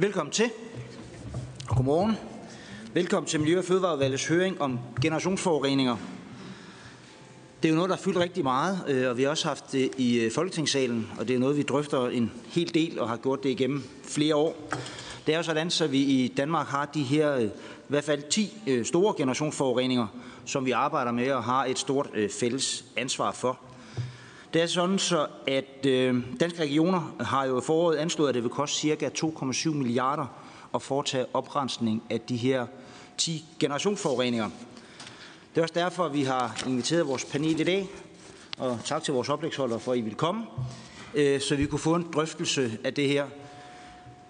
Velkommen til. Og godmorgen. Velkommen til Miljø- og Fødevareudvalgets høring om generationsforureninger. Det er jo noget, der har fyldt rigtig meget, øh, og vi har også haft det i øh, Folketingssalen, og det er noget, vi drøfter en hel del og har gjort det igennem flere år. Det er jo sådan, så vi i Danmark har de her øh, i hvert fald 10 store generationsforureninger, som vi arbejder med og har et stort fælles ansvar for. Det er sådan, så at øh, danske regioner har jo i foråret anslået, at det vil koste ca. 2,7 milliarder at foretage oprensning af de her 10 generationsforureninger. Det er også derfor, at vi har inviteret vores panel i dag, og tak til vores oplægsholder for, at I vil komme, øh, så vi kunne få en drøftelse af det her.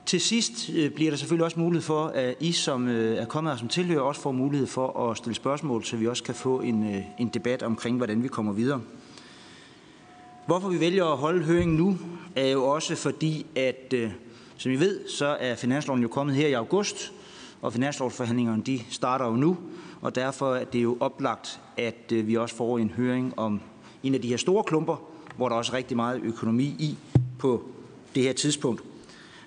Til sidst øh, bliver der selvfølgelig også mulighed for, at I, som øh, er kommet her som tilhører, også får mulighed for at stille spørgsmål, så vi også kan få en, øh, en debat omkring, hvordan vi kommer videre. Hvorfor vi vælger at holde høringen nu, er jo også fordi, at øh, som I ved, så er finansloven jo kommet her i august, og finanslovsforhandlingerne de starter jo nu, og derfor er det jo oplagt, at øh, vi også får en høring om en af de her store klumper, hvor der også er rigtig meget økonomi i på det her tidspunkt.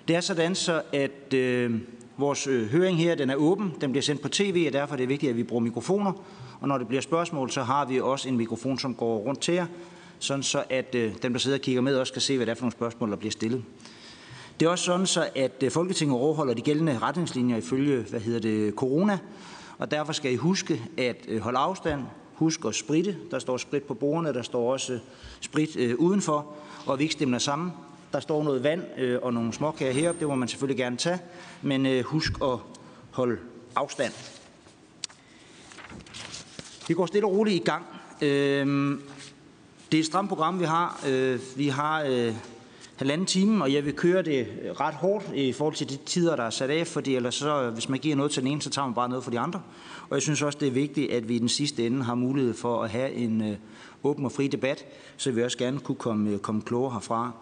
Det er sådan så, at øh, vores øh, høring her den er åben, den bliver sendt på tv, og derfor er det vigtigt, at vi bruger mikrofoner. Og når det bliver spørgsmål, så har vi også en mikrofon, som går rundt til jer, sådan så at øh, dem, der sidder og kigger med, også kan se, hvad det er for nogle spørgsmål, der bliver stillet. Det er også sådan, så at øh, Folketinget overholder de gældende retningslinjer ifølge hvad hedder det, corona, og derfor skal I huske at øh, holde afstand, husk at spritte. Der står sprit på bordene, der står også øh, sprit øh, udenfor, og vi ikke stemmer sammen. Der står noget vand øh, og nogle småkager heroppe, det må man selvfølgelig gerne tage, men øh, husk at holde afstand. Vi går stille og roligt i gang. Øh, det er et stramt program, vi har. Øh, vi har øh, halvanden time, og jeg vil køre det øh, ret hårdt i forhold til de tider, der er sat af, fordi ellers så, hvis man giver noget til den ene, så tager man bare noget for de andre. Og jeg synes også, det er vigtigt, at vi i den sidste ende har mulighed for at have en åben og fri debat, så vi også gerne kunne komme, komme klogere herfra.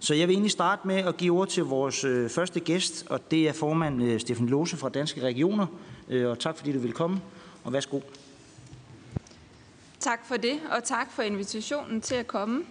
Så jeg vil egentlig starte med at give ord til vores første gæst, og det er formand Stefan Lose fra Danske Regioner. Og tak fordi du vil komme, og værsgo. Tak for det, og tak for invitationen til at komme.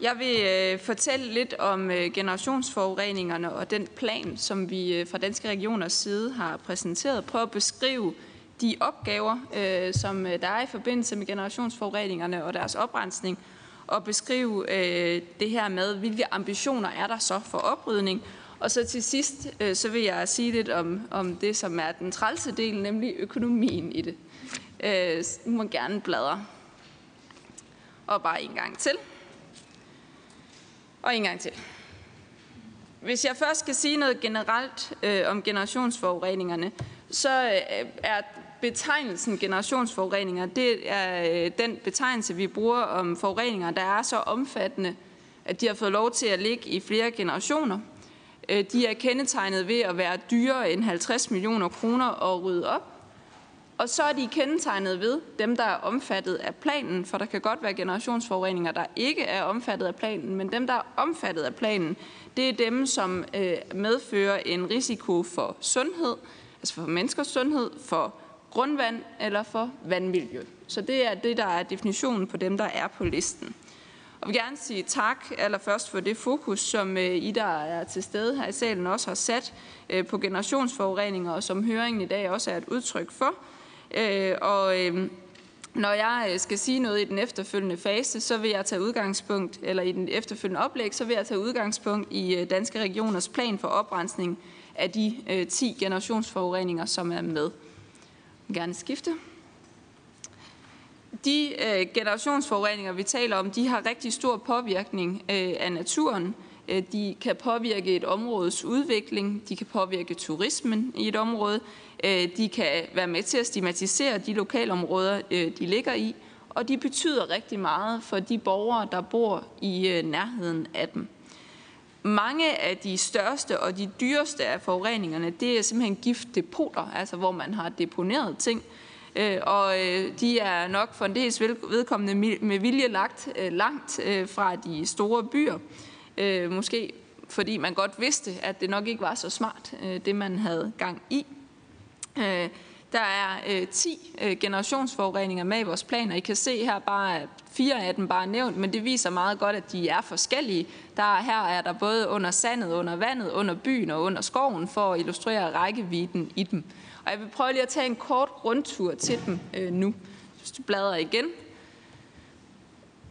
Jeg vil øh, fortælle lidt om øh, generationsforureningerne og den plan, som vi øh, fra Danske Regioners side har præsenteret. Prøv at beskrive de opgaver, øh, som øh, der er i forbindelse med generationsforureningerne og deres oprensning, og beskrive øh, det her med, hvilke ambitioner er der så for oprydning. Og så til sidst, øh, så vil jeg sige lidt om, om det, som er den trælse del, nemlig økonomien i det. Øh, nu må gerne bladre. Og bare en gang til. Og en gang til. Hvis jeg først skal sige noget generelt øh, om generationsforureningerne, så øh, er betegnelsen generationsforureninger, det er øh, den betegnelse, vi bruger om forureninger, der er så omfattende, at de har fået lov til at ligge i flere generationer. Øh, de er kendetegnet ved at være dyrere end 50 millioner kroner at rydde op. Og så er de kendetegnet ved dem, der er omfattet af planen, for der kan godt være generationsforureninger, der ikke er omfattet af planen, men dem, der er omfattet af planen, det er dem, som øh, medfører en risiko for sundhed, altså for menneskers sundhed, for grundvand eller for vandmiljø. Så det er det, der er definitionen på dem, der er på listen. Og vi vil gerne sige tak allerførst for det fokus, som øh, I, der er til stede her i salen, også har sat øh, på generationsforureninger, og som høringen i dag også er et udtryk for. Øh, og øh, når jeg øh, skal sige noget i den efterfølgende fase, så vil jeg tage udgangspunkt, eller i den efterfølgende oplæg, så vil jeg tage udgangspunkt i øh, Danske Regioners plan for oprensning af de øh, 10 generationsforureninger, som er med. Jeg vil gerne skifte. De øh, generationsforureninger, vi taler om, de har rigtig stor påvirkning øh, af naturen. Øh, de kan påvirke et områdes udvikling, de kan påvirke turismen i et område, Øh, de kan være med til at stigmatisere de lokalområder, øh, de ligger i, og de betyder rigtig meget for de borgere, der bor i øh, nærheden af dem. Mange af de største og de dyreste af forureningerne, det er simpelthen giftdepoter, altså hvor man har deponeret ting, og de er nok for en dels vedkommende med vilje lagt langt fra de store byer. Øh, måske fordi man godt vidste, at det nok ikke var så smart, det man havde gang i. Øh, der er øh, 10 øh, generationsforureninger med i vores planer. I kan se her bare, fire af dem bare nævnt, men det viser meget godt, at de er forskellige. Der, her er der både under sandet, under vandet, under byen og under skoven, for at illustrere rækkevidden i dem. Og jeg vil prøve lige at tage en kort rundtur til dem øh, nu. Hvis du bladrer igen.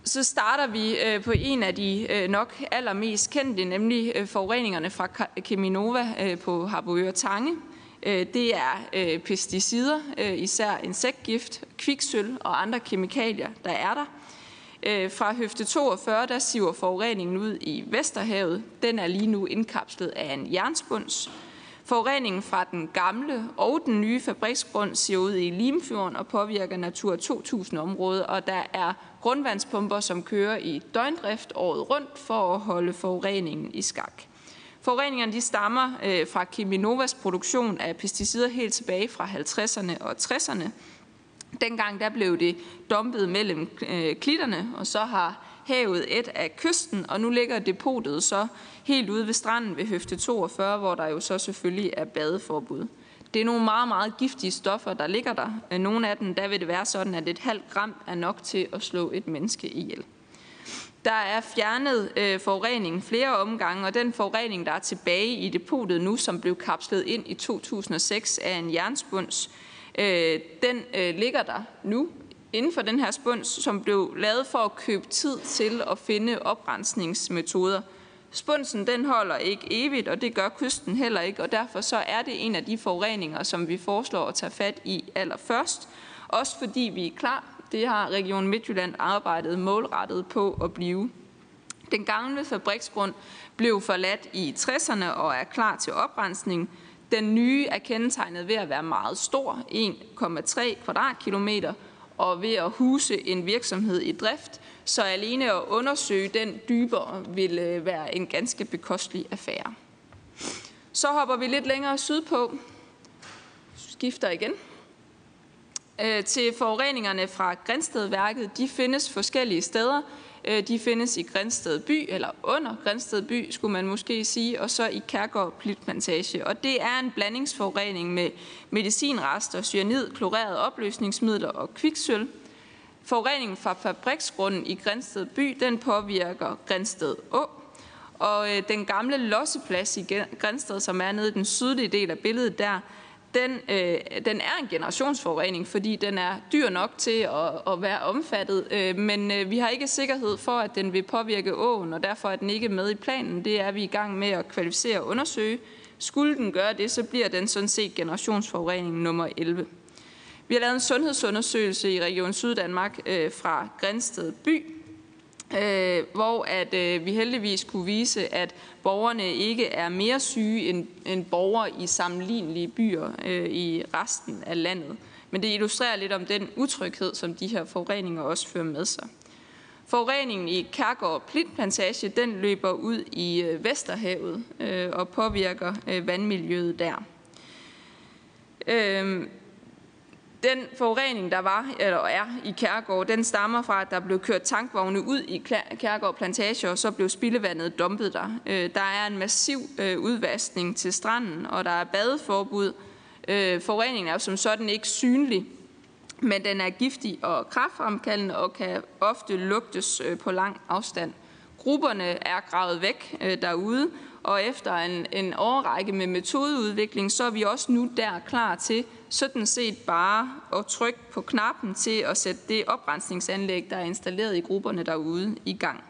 Så starter vi øh, på en af de øh, nok allermest kendte, nemlig øh, forureningerne fra Keminova øh, på Harboøre Tange. Øh, det er øh, pesticider, øh, især insektgift, kviksøl og andre kemikalier, der er der. Fra høfte 42, der siver forureningen ud i Vesterhavet. Den er lige nu indkapslet af en jernspunds. Forureningen fra den gamle og den nye fabriksgrund siver ud i Limfjorden og påvirker Natur 2000-området, og der er grundvandspumper, som kører i døgndrift året rundt for at holde forureningen i skak. Forureningerne de stammer øh, fra Cheminovas produktion af pesticider helt tilbage fra 50'erne og 60'erne. Dengang der blev det dumpet mellem øh, klitterne, og så har havet et af kysten, og nu ligger depotet så helt ude ved stranden ved Høfte 42, hvor der jo så selvfølgelig er badeforbud. Det er nogle meget, meget giftige stoffer, der ligger der. Øh, nogle af dem, der vil det være sådan, at et halvt gram er nok til at slå et menneske ihjel. Der er fjernet øh, forureningen flere omgange, og den forurening, der er tilbage i depotet nu, som blev kapslet ind i 2006 af en jernspunds, øh, den øh, ligger der nu inden for den her spunds, som blev lavet for at købe tid til at finde oprensningsmetoder. Spunsen den holder ikke evigt, og det gør kysten heller ikke, og derfor så er det en af de forureninger, som vi foreslår at tage fat i allerførst. Også fordi vi er klar det har Region Midtjylland arbejdet målrettet på at blive. Den gamle fabriksgrund blev forladt i 60'erne og er klar til oprensning. Den nye er kendetegnet ved at være meget stor, 1,3 kvadratkilometer, og ved at huse en virksomhed i drift, så alene at undersøge den dybere vil øh, være en ganske bekostelig affære. Så hopper vi lidt længere sydpå, skifter igen øh, til forureningerne fra Grænstedværket. De findes forskellige steder. Øh, de findes i Grænsted by, eller under Grænsted by, skulle man måske sige, og så i Kærgård Plitplantage. Og det er en blandingsforurening med medicinrester, cyanid, klorerede opløsningsmidler og kviksøl. Forureningen fra fabriksgrunden i Grænsted by, den påvirker Grænsted Å. Og øh, den gamle losseplads i Grænsted, som er nede i den sydlige del af billedet der, den, øh, den er en generationsforurening, fordi den er dyr nok til at, at være omfattet, øh, men øh, vi har ikke sikkerhed for, at den vil påvirke åen, og derfor er den ikke med i planen. Det er vi i gang med at kvalificere og undersøge. Skulle den gøre det, så bliver den sådan set generationsforurening nummer 11. Vi har lavet en sundhedsundersøgelse i Region Syddanmark øh, fra Grænsted by, øh, hvor at øh, vi heldigvis kunne vise, at borgerne ikke er mere syge end, end borgere i sammenlignelige byer øh, i resten af landet. Men det illustrerer lidt om den utryghed, som de her forureninger også fører med sig. Forureningen i Kærgård Plitplantage, den løber ud i øh, Vesterhavet øh, og påvirker øh, vandmiljøet der. Øh, den forurening, der var eller er i Kærgård, den stammer fra, at der blev kørt tankvogne ud i Kærgård Plantage, og så blev spildevandet dumpet der. Øh, der er en massiv øh, udvaskning til stranden, og der er badeforbud. Øh, forureningen er jo som sådan ikke synlig, men den er giftig og kraftfremkaldende og kan ofte lugtes på lang afstand. Grupperne er gravet væk derude, og efter en, en årrække med metodeudvikling, så er vi også nu der klar til sådan set bare at trykke på knappen til at sætte det oprensningsanlæg, der er installeret i grupperne derude, i gang.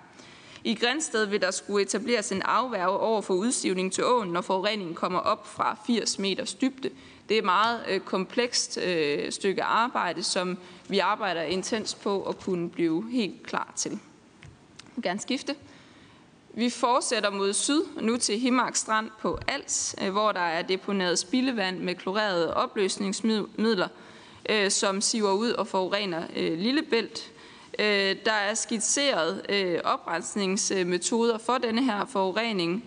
I Grænsted vil der skulle etableres en afværge over for udsivning til åen, når forureningen kommer op fra 80 meters dybde. Det er et meget øh, komplekst øh, stykke arbejde, som vi arbejder intens på at kunne blive helt klar til. Jeg vil gerne skifte. Vi fortsætter mod syd, nu til Himark Strand på Als, øh, hvor der er deponeret spildevand med klorerede opløsningsmidler, øh, som siver ud og forurener øh, Lillebælt. Der er skitseret oprensningsmetoder for denne her forurening,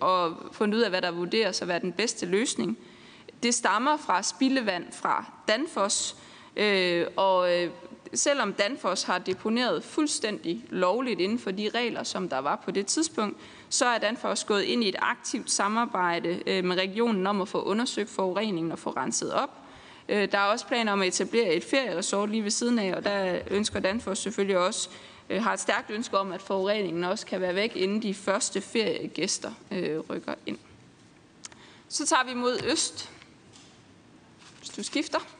og fundet ud af, hvad der vurderes at være den bedste løsning. Det stammer fra spildevand fra Danfoss, og selvom Danfoss har deponeret fuldstændig lovligt inden for de regler, som der var på det tidspunkt, så er Danfoss gået ind i et aktivt samarbejde øh, med regionen om at få undersøgt forureningen og få renset op. Øh, der er også planer om at etablere et ferieresort lige ved siden af, og der ønsker Danfoss selvfølgelig også, øh, har et stærkt ønske om, at forureningen også kan være væk, inden de første feriegæster rykker ind. Så tager vi mod øst. Hvis du skifter.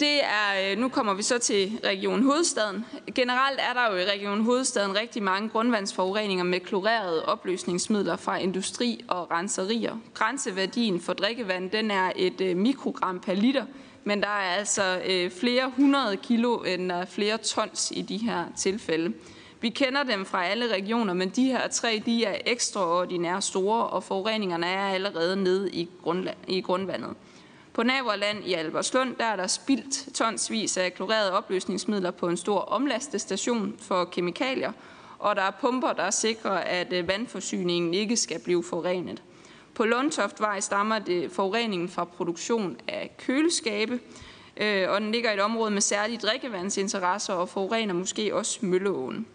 Det er, øh, nu kommer vi så til Region Hovedstaden. Generelt er der jo i Region Hovedstaden rigtig mange grundvandsforureninger med klorerede opløsningsmidler fra industri og renserier. Grænseværdien for drikkevand den er et øh, mikrogram per liter, men der er altså øh, flere hundrede kilo end flere tons i de her tilfælde. Vi kender dem fra alle regioner, men de her tre de er ekstraordinært store, og forureningerne er allerede nede i, grundland, i grundvandet. På Naverland i Alberslund der er der spildt tonsvis af klorerede opløsningsmidler på en stor omlastestation for kemikalier, og der er pumper, der sikrer, at øh, vandforsyningen ikke skal blive forurenet. På Lundtoftvej stammer det forureningen fra produktion af køleskabe, øh, og den ligger i et område med særlige drikkevandsinteresser og forurener måske også Mølleåen.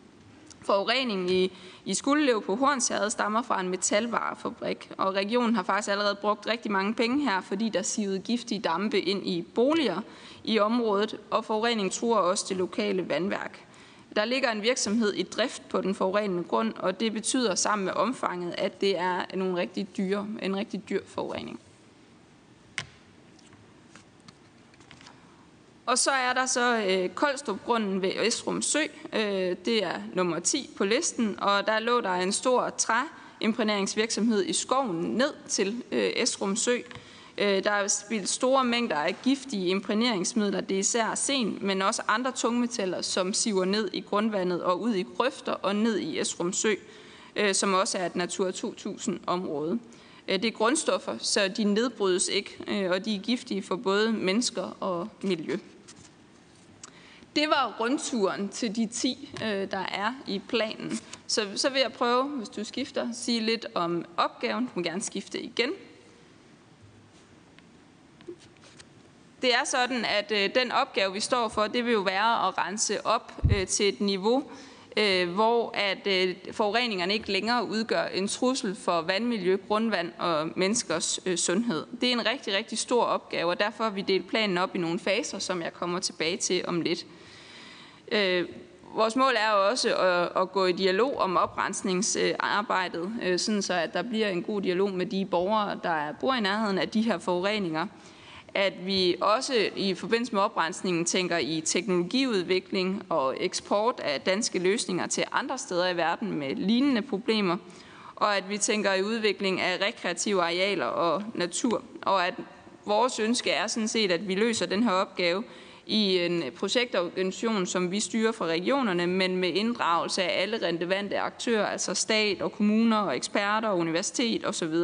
Forureningen i, i Skuldelev på Hornsherred stammer fra en metalvarefabrik, og regionen har faktisk allerede brugt rigtig mange penge her, fordi der sivede giftige dampe ind i boliger i området, og forureningen truer også det lokale vandværk. Der ligger en virksomhed i drift på den forurenende grund, og det betyder sammen med omfanget, at det er nogle rigtig dyre, en rigtig dyr forurening. Og så er der så øh, Koldstrupgrunden ved Esrum Sø. Øh, det er nummer 10 på listen, og der lå der en stor træimprægneringsvirksomhed i skoven ned til øh, Esrum Sø. Øh, der er spildt store mængder af giftige imprægneringsmidler. Det er især sen, men også andre tungmetaller, som siver ned i grundvandet og ud i grøfter og ned i Esrum Sø, øh, som også er et Natura 2000-område. Øh, det er grundstoffer, så de nedbrydes ikke, øh, og de er giftige for både mennesker og miljø. Det var rundturen til de 10, øh, der er i planen. Så, så vil jeg prøve, hvis du skifter, sige lidt om opgaven. Du må gerne skifte igen. Det er sådan, at øh, den opgave, vi står for, det vil jo være at rense op øh, til et niveau, øh, hvor at øh, forureningerne ikke længere udgør en trussel for vandmiljø, grundvand og menneskers øh, sundhed. Det er en rigtig, rigtig stor opgave, og derfor har vi delt planen op i nogle faser, som jeg kommer tilbage til om lidt. Øh, vores mål er også at, at gå i dialog om oprensningsarbejdet, øh, sådan så at der bliver en god dialog med de borgere, der bor i nærheden af de her forureninger. At vi også i forbindelse med oprensningen tænker i teknologiudvikling og eksport af danske løsninger til andre steder i verden med lignende problemer. Og at vi tænker i udvikling af rekreative arealer og natur. Og at vores ønske er sådan set, at vi løser den her opgave i en projektorganisation, som vi styrer fra regionerne, men med inddragelse af alle relevante aktører, altså stat og kommuner og eksperter og universitet osv.,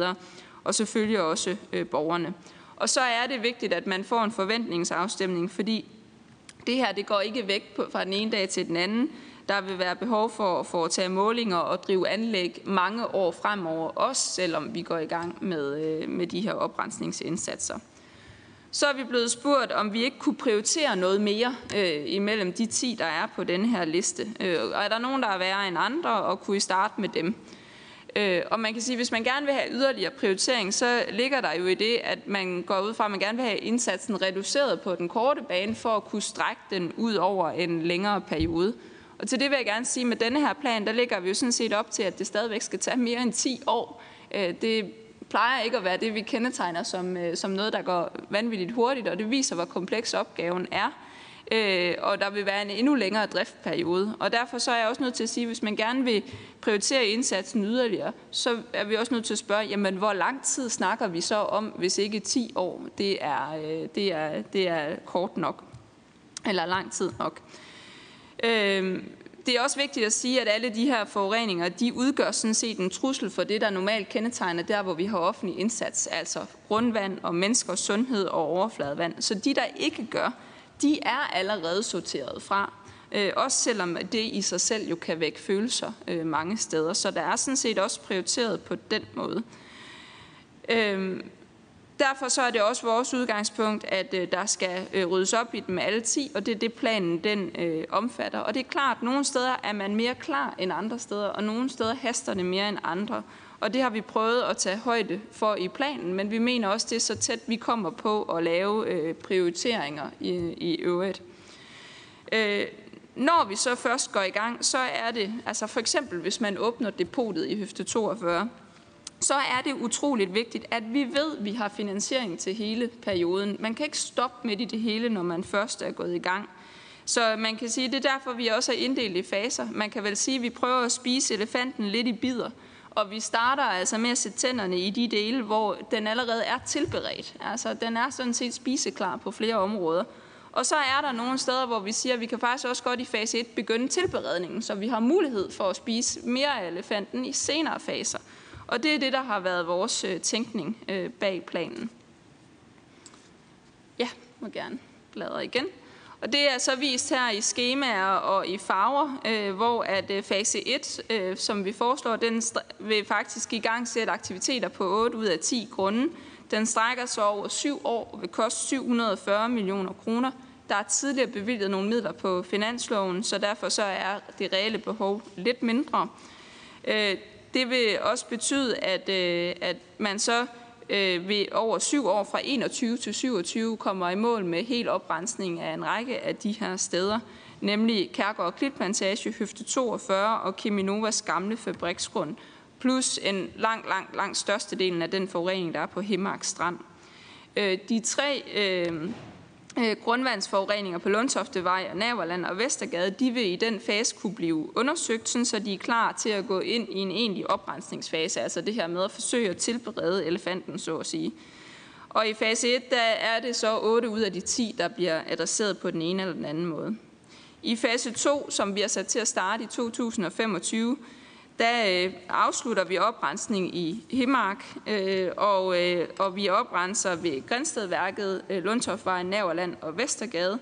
og selvfølgelig også øh, borgerne. Og så er det vigtigt, at man får en forventningsafstemning, fordi det her det går ikke væk på, fra den ene dag til den anden. Der vil være behov for at foretage målinger og drive anlæg mange år fremover, også selvom vi går i gang med, øh, med de her oprensningsindsatser så er vi blevet spurgt, om vi ikke kunne prioritere noget mere øh, imellem de 10, der er på den her liste. Øh, og er der nogen, der er værre end andre, og kunne I starte med dem? Øh, og man kan sige, at hvis man gerne vil have yderligere prioritering, så ligger der jo i det, at man går ud fra, at man gerne vil have indsatsen reduceret på den korte bane, for at kunne strække den ud over en længere periode. Og til det vil jeg gerne sige, at med denne her plan, der ligger vi jo sådan set op til, at det stadigvæk skal tage mere end 10 år. Øh, det plejer ikke at være det, vi kendetegner som, øh, som noget, der går vanvittigt hurtigt, og det viser, hvor kompleks opgaven er. Øh, og der vil være en endnu længere driftperiode. Og derfor så er jeg også nødt til at sige, at hvis man gerne vil prioritere indsatsen yderligere, så er vi også nødt til at spørge, jamen hvor lang tid snakker vi så om, hvis ikke 10 år, det er, øh, det er, det er kort nok, eller lang tid nok. Øh, det er også vigtigt at sige, at alle de her forureninger, de udgør sådan set en trussel for det, der normalt kendetegner der, hvor vi har offentlig indsats, altså grundvand og menneskers sundhed og overfladevand. Så de, der ikke gør, de er allerede sorteret fra. Øh, også selvom det i sig selv jo kan vække følelser øh, mange steder. Så der er sådan set også prioriteret på den måde. Øh, Derfor så er det også vores udgangspunkt, at øh, der skal øh, ryddes op i dem alle 10, og det er det planen den øh, omfatter. Og det er klart, at nogle steder er man mere klar end andre steder, og nogle steder haster det mere end andre. Og det har vi prøvet at tage højde for i planen, men vi mener også, det er så tæt, vi kommer på at lave øh, prioriteringer i, i øvrigt. Øh, når vi så først går i gang, så er det, altså for eksempel hvis man åbner depotet i høfte 42, så er det utroligt vigtigt, at vi ved, at vi har finansiering til hele perioden. Man kan ikke stoppe midt i det hele, når man først er gået i gang. Så man kan sige, at det er derfor, vi også er inddelt i faser. Man kan vel sige, at vi prøver at spise elefanten lidt i bidder, og vi starter altså med at sætte tænderne i de dele, hvor den allerede er tilberedt. Altså, den er sådan set spiseklar på flere områder. Og så er der nogle steder, hvor vi siger, at vi kan faktisk også godt i fase 1 begynde tilberedningen, så vi har mulighed for at spise mere af elefanten i senere faser. Og det er det, der har været vores øh, tænkning øh, bag planen. Ja, må gerne bladre igen. Og det er så vist her i skemaer og i farver, øh, hvor at øh, fase 1, øh, som vi foreslår, den vil faktisk i gang sætte aktiviteter på 8 ud af 10 grunde. Den strækker sig over 7 år og vil koste 740 millioner kroner. Der er tidligere bevilget nogle midler på finansloven, så derfor så er det reelle behov lidt mindre. Øh, det vil også betyde, at, øh, at man så øh, ved over syv år fra 21 til 27 kommer i mål med helt oprensning af en række af de her steder, nemlig Kærgaard Klitplantage, Høfte 42 og Keminovas gamle fabriksgrund, plus en lang, lang, lang størstedelen af den forurening, der er på Hemmark Strand. Øh, de tre øh, Øh, grundvandsforureninger på Lundtoftevej og Naverland og Vestergade, de vil i den fase kunne blive undersøgt, sådan så de er klar til at gå ind i en egentlig oprensningsfase, altså det her med at forsøge at tilberede elefanten, så at sige. Og i fase 1, der er det så 8 ud af de 10, der bliver adresseret på den ene eller den anden måde. I fase 2, som vi har sat til at starte i 2025, der øh, afslutter vi oprensning i Himmark, øh, og, øh, og vi oprenser ved Grænstedværket, øh, Lundtofvejen, Naverland og Vestergade.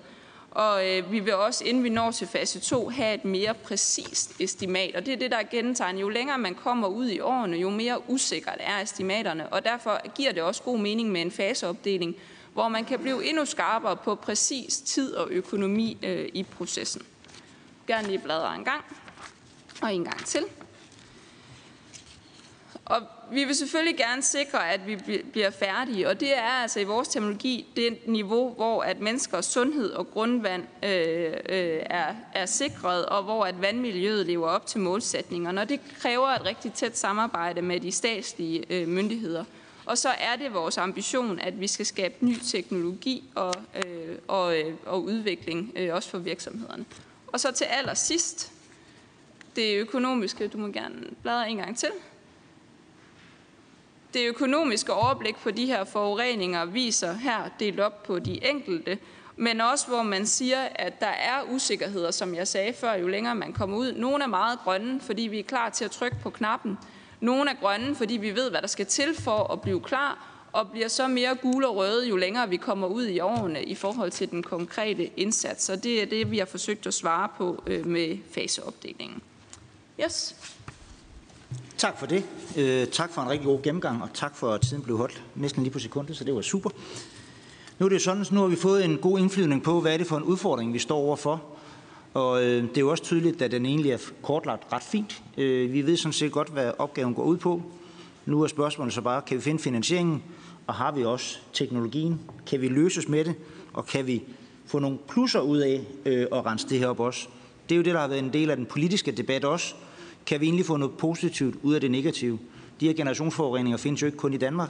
Og øh, vi vil også, inden vi når til fase 2, have et mere præcist estimat. Og det er det, der er gentegnet. Jo længere man kommer ud i årene, jo mere usikkert er estimaterne. Og derfor giver det også god mening med en faseopdeling, hvor man kan blive endnu skarpere på præcis tid og økonomi øh, i processen. Gerne lige bladre en gang, og en gang til. Og vi vil selvfølgelig gerne sikre, at vi bliver færdige, og det er altså i vores teknologi det niveau, hvor at menneskers sundhed og grundvand øh, øh, er, er sikret, og hvor at vandmiljøet lever op til målsætningerne. Og det kræver et rigtig tæt samarbejde med de statslige øh, myndigheder. Og så er det vores ambition, at vi skal skabe ny teknologi og, øh, og, øh, og udvikling, øh, også for virksomhederne. Og så til allersidst, det økonomiske, du må gerne bladre en gang til. Det økonomiske overblik på de her forureninger viser her delt op på de enkelte, men også hvor man siger, at der er usikkerheder, som jeg sagde før, jo længere man kommer ud. Nogle er meget grønne, fordi vi er klar til at trykke på knappen. Nogle er grønne, fordi vi ved, hvad der skal til for at blive klar, og bliver så mere gule og røde, jo længere vi kommer ud i årene i forhold til den konkrete indsats. Så det er det, vi har forsøgt at svare på øh, med faseopdelingen. Yes. Tak for det. Øh, tak for en rigtig god gennemgang, og tak for, at tiden blev holdt næsten lige på sekundet, så det var super. Nu er det sådan, nu har vi fået en god indflydning på, hvad er det for en udfordring, vi står overfor. Og øh, det er jo også tydeligt, at den egentlig er kortlagt ret fint. Øh, vi ved sådan set godt, hvad opgaven går ud på. Nu er spørgsmålet så bare, kan vi finde finansieringen, og har vi også teknologien? Kan vi løses med det, og kan vi få nogle plusser ud af øh, at rense det her op også? Det er jo det, der har været en del af den politiske debat også, kan vi egentlig få noget positivt ud af det negative. De her generationsforureninger findes jo ikke kun i Danmark.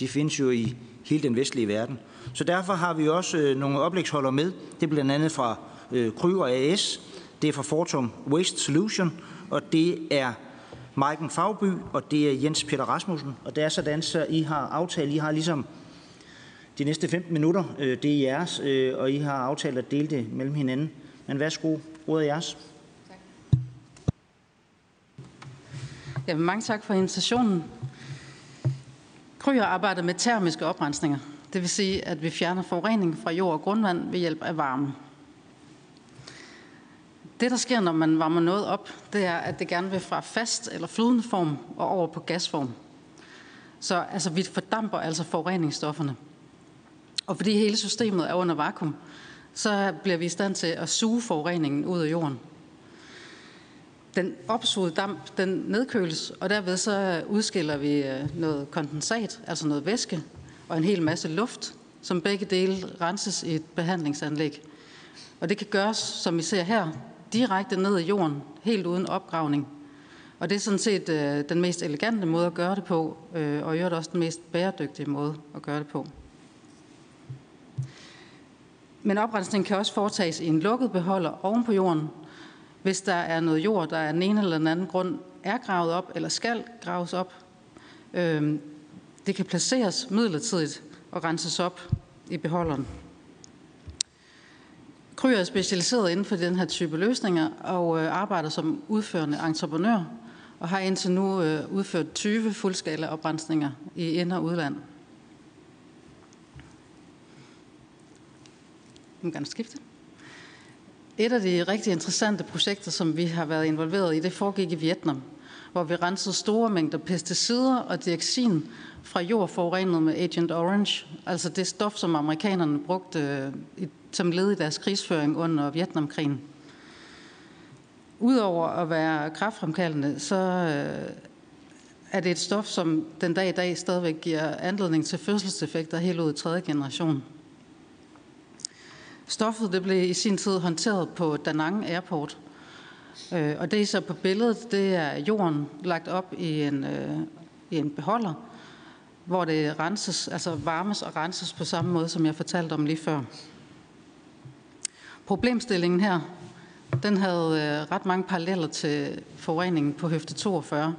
De findes jo i hele den vestlige verden. Så derfor har vi også øh, nogle oplægsholder med. Det er blandt andet fra øh, Kryger AS, det er fra Fortum Waste Solution, og det er Maiken Fagby, og det er Jens Peter Rasmussen. Og det er sådan, så I har aftalt, I har ligesom de næste 15 minutter, øh, det er jeres, øh, og I har aftalt at dele det mellem hinanden. Men værsgo, ordet er jeres. Ja, mange tak for invitationen. Kryer arbejder med termiske oprensninger. Det vil sige, at vi fjerner forurening fra jord og grundvand ved hjælp af varme. Det, der sker, når man varmer noget op, det er, at det gerne vil fra fast eller flydende form og over på gasform. Så altså, vi fordamper altså forureningsstofferne. Og fordi hele systemet er under vakuum, så bliver vi i stand til at suge forureningen ud af jorden. Den opsugede damp, den nedkøles, og derved så udskiller vi øh, noget kondensat, altså noget væske, og en hel masse luft, som begge dele renses i et behandlingsanlæg. Og det kan gøres, som vi ser her, direkte ned i jorden, helt uden opgravning. Og det er sådan set øh, den mest elegante måde at gøre det på, øh, og i øvrigt også den mest bæredygtige måde at gøre det på. Men oprensningen kan også foretages i en lukket beholder oven på jorden, hvis der er noget jord, der af den ene eller den anden grund er gravet op eller skal graves op. Øh, det kan placeres midlertidigt og renses op i beholderen. Kryer er specialiseret inden for den her type løsninger og øh, arbejder som udførende entreprenør og har indtil nu øh, udført 20 fuldskala oprensninger i ind- og udland. Jeg kan skifte. Et af de rigtig interessante projekter, som vi har været involveret i, det foregik i Vietnam, hvor vi rensede store mængder pesticider og dioxin fra jord forurenet med Agent Orange, altså det stof, som amerikanerne brugte øh, som led i deres krigsføring under Vietnamkrigen. Udover at være kraftfremkaldende, så øh, er det et stof, som den dag i dag stadigvæk giver anledning til fødselseffekter helt ud i tredje generation. Stoffet det blev i sin tid håndteret på Danang Airport, øh, og det I så på billedet, det er jorden lagt op i en, øh, i en beholder, hvor det renses, altså varmes og renses på samme måde, som jeg fortalte om lige før. Problemstillingen her, den havde øh, ret mange paralleller til forureningen på høfte 42.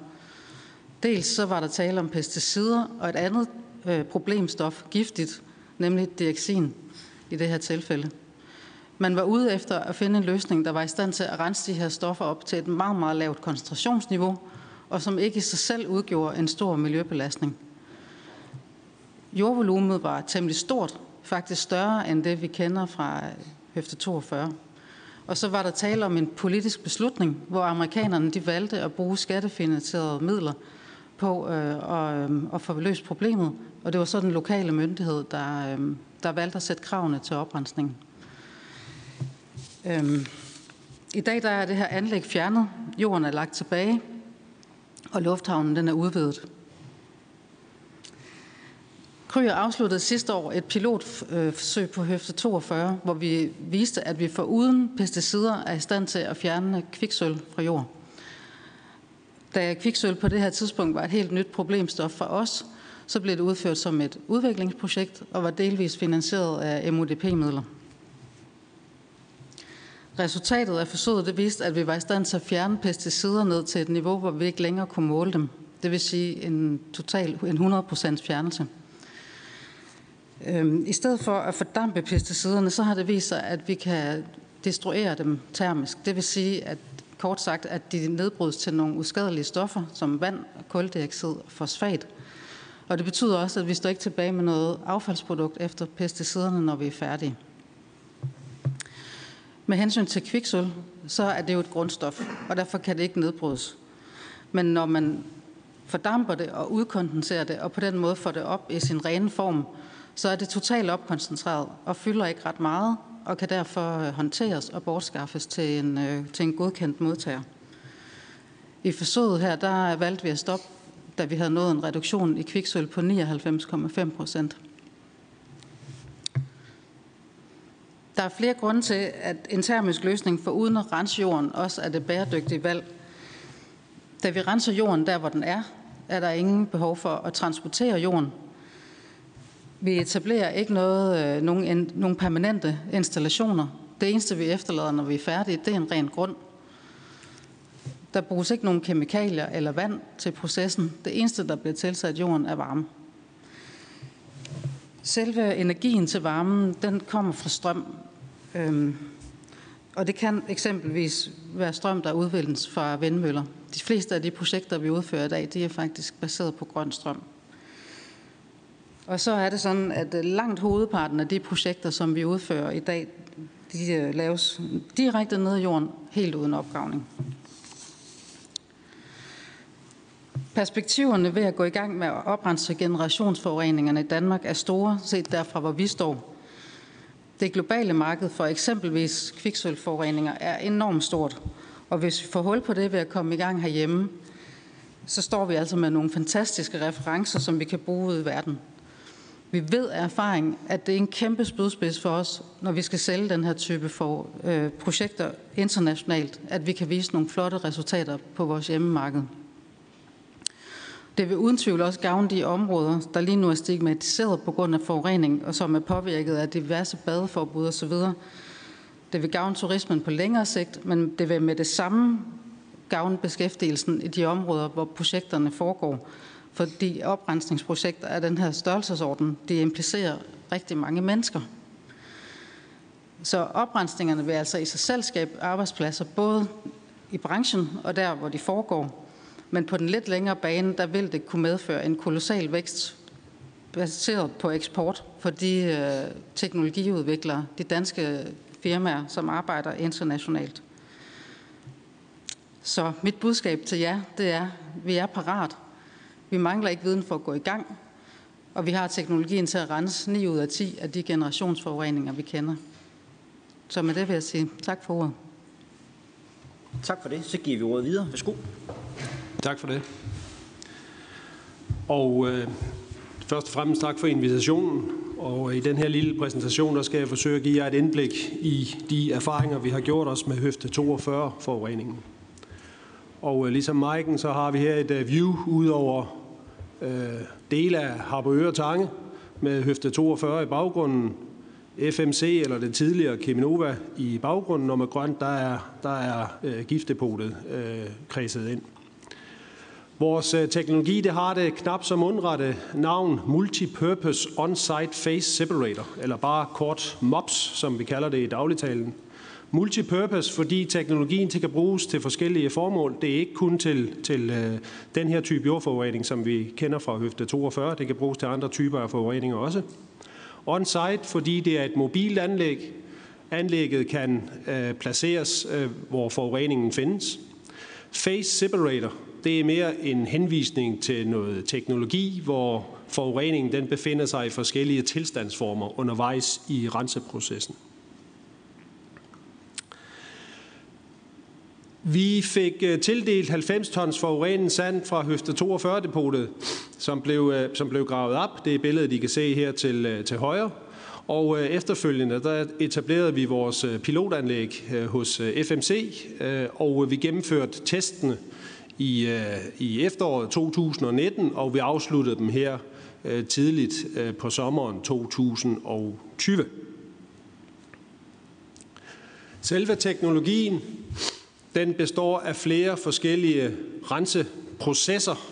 Dels så var der tale om pesticider, og et andet øh, problemstof, giftigt, nemlig dioxin i det her tilfælde. Man var ude efter at finde en løsning, der var i stand til at rense de her stoffer op til et meget, meget lavt koncentrationsniveau, og som ikke i sig selv udgjorde en stor miljøbelastning. Jordvolumet var temmelig stort, faktisk større end det, vi kender fra høfte 42. Og så var der tale om en politisk beslutning, hvor amerikanerne de valgte at bruge skattefinansierede midler på øh, at, øh, at få løst problemet. Og det var så den lokale myndighed, der, øh, der valgte at sætte kravene til oprensning. Øhm, I dag der er det her anlæg fjernet, jorden er lagt tilbage, og lufthavnen den er udvidet. Kryer afsluttede sidste år et pilotforsøg på høfte 42, hvor vi viste, at vi for uden pesticider er i stand til at fjerne kviksøl fra jord. Da kviksøl på det her tidspunkt var et helt nyt problemstof for os, så blev det udført som et udviklingsprojekt og var delvis finansieret af MUDP-midler. Resultatet af forsøget det viste, at vi var i stand til at fjerne pesticider ned til et niveau, hvor vi ikke længere kunne måle dem. Det vil sige en total en 100% fjernelse. Øhm, I stedet for at fordampe pesticiderne, så har det vist sig, at vi kan destruere dem termisk. Det vil sige, at kort sagt, at de nedbrydes til nogle uskadelige stoffer, som vand, koldioxid og fosfat. Og det betyder også, at vi står ikke tilbage med noget affaldsprodukt efter pesticiderne, når vi er færdige. Med hensyn til kviksøl, så er det jo et grundstof, og derfor kan det ikke nedbrydes. Men når man fordamper det og udkondenserer det, og på den måde får det op i sin rene form, så er det totalt opkoncentreret og fylder ikke ret meget, og kan derfor øh, håndteres og bortskaffes til en, øh, til en godkendt modtager. I forsøget her, der valgte vi at stoppe, da vi havde nået en reduktion i kviksøl på 99,5 procent. Der er flere grunde til, at en termisk løsning for uden at rense jorden også er det bæredygtige valg. Da vi renser jorden der, hvor den er, er der ingen behov for at transportere jorden vi etablerer ikke noget, øh, nogen, en, nogen permanente installationer. Det eneste, vi efterlader, når vi er færdige, det er en ren grund. Der bruges ikke nogen kemikalier eller vand til processen. Det eneste, der bliver tilsat jorden, er varme. Selve energien til varmen, den kommer fra strøm. Øhm, og det kan eksempelvis være strøm, der udvindes fra vindmøller. De fleste af de projekter, vi udfører i dag, de er faktisk baseret på grøn strøm. Og så er det sådan, at langt hovedparten af de projekter, som vi udfører i dag, de øh, laves direkte ned i jorden, helt uden opgravning. Perspektiverne ved at gå i gang med at oprense generationsforureningerne i Danmark er store, set derfra, hvor vi står. Det globale marked for eksempelvis kviksølforureninger er enormt stort, Og hvis vi får hul på det ved at komme i gang herhjemme, så står vi altså med nogle fantastiske referencer, som vi kan bruge ude i verden. Vi ved af erfaring, at det er en kæmpe spydspids for os, når vi skal sælge den her type for, øh, projekter internationalt, at vi kan vise nogle flotte resultater på vores hjemmemarked. Det vil uden tvivl også gavne de områder, der lige nu er stigmatiseret på grund af forurening, og som er påvirket af diverse badeforbud osv. Det vil gavne turismen på længere sigt, men det vil med det samme gavne beskæftigelsen i de områder, hvor projekterne foregår. Fordi oprensningsprojekter af den her størrelsesorden, de implicerer rigtig mange mennesker. Så oprensningerne vil altså i sig selv skabe arbejdspladser, både i branchen og der, hvor de foregår. Men på den lidt længere bane, der vil det kunne medføre en kolossal vækst baseret på eksport for de øh, teknologiudviklere, de danske firmaer, som arbejder internationalt. Så mit budskab til jer, det er, at vi er parat. Vi mangler ikke viden for at gå i gang, og vi har teknologien til at rense 9 ud af 10 af de generationsforureninger, vi kender. Så med det vil jeg sige tak for ordet. Tak for det. Så giver vi ordet videre. Værsgo. Tak for det. Og øh, først og fremmest tak for invitationen. Og øh, i den her lille præsentation, der skal jeg forsøge at give jer et indblik i de erfaringer, vi har gjort os med høfte 42 forureningen. Og øh, ligesom Maiken, så har vi her et øh, view ud over øh, dele af Harboøre Tange med høfte 42 i baggrunden, FMC eller det tidligere Keminova i baggrunden, og med grønt, der er, der er øh, giftdepotet øh, kredset ind. Vores øh, teknologi det har det knap som undrette navn Multipurpose On-Site Phase Separator, eller bare kort MOPS, som vi kalder det i dagligtalen. Multipurpose, fordi teknologien til kan bruges til forskellige formål. Det er ikke kun til, til øh, den her type jordforurening, som vi kender fra høfte 42. Det kan bruges til andre typer af forureninger også. On-site, fordi det er et mobilt anlæg. Anlægget kan øh, placeres, øh, hvor forureningen findes. Phase Separator, det er mere en henvisning til noget teknologi, hvor forureningen den befinder sig i forskellige tilstandsformer undervejs i renseprocessen. Vi fik øh, tildelt 90 tons forurenet sand fra høfte 42-depotet, som blev, øh, som blev gravet op. Det er billedet, I kan se her til, øh, til højre. Og efterfølgende der etablerede vi vores pilotanlæg hos FMC, og vi gennemførte testene i, øh, i efteråret 2019, og vi afsluttede dem her øh, tidligt øh, på sommeren 2020. Selve teknologien den består af flere forskellige renseprocesser.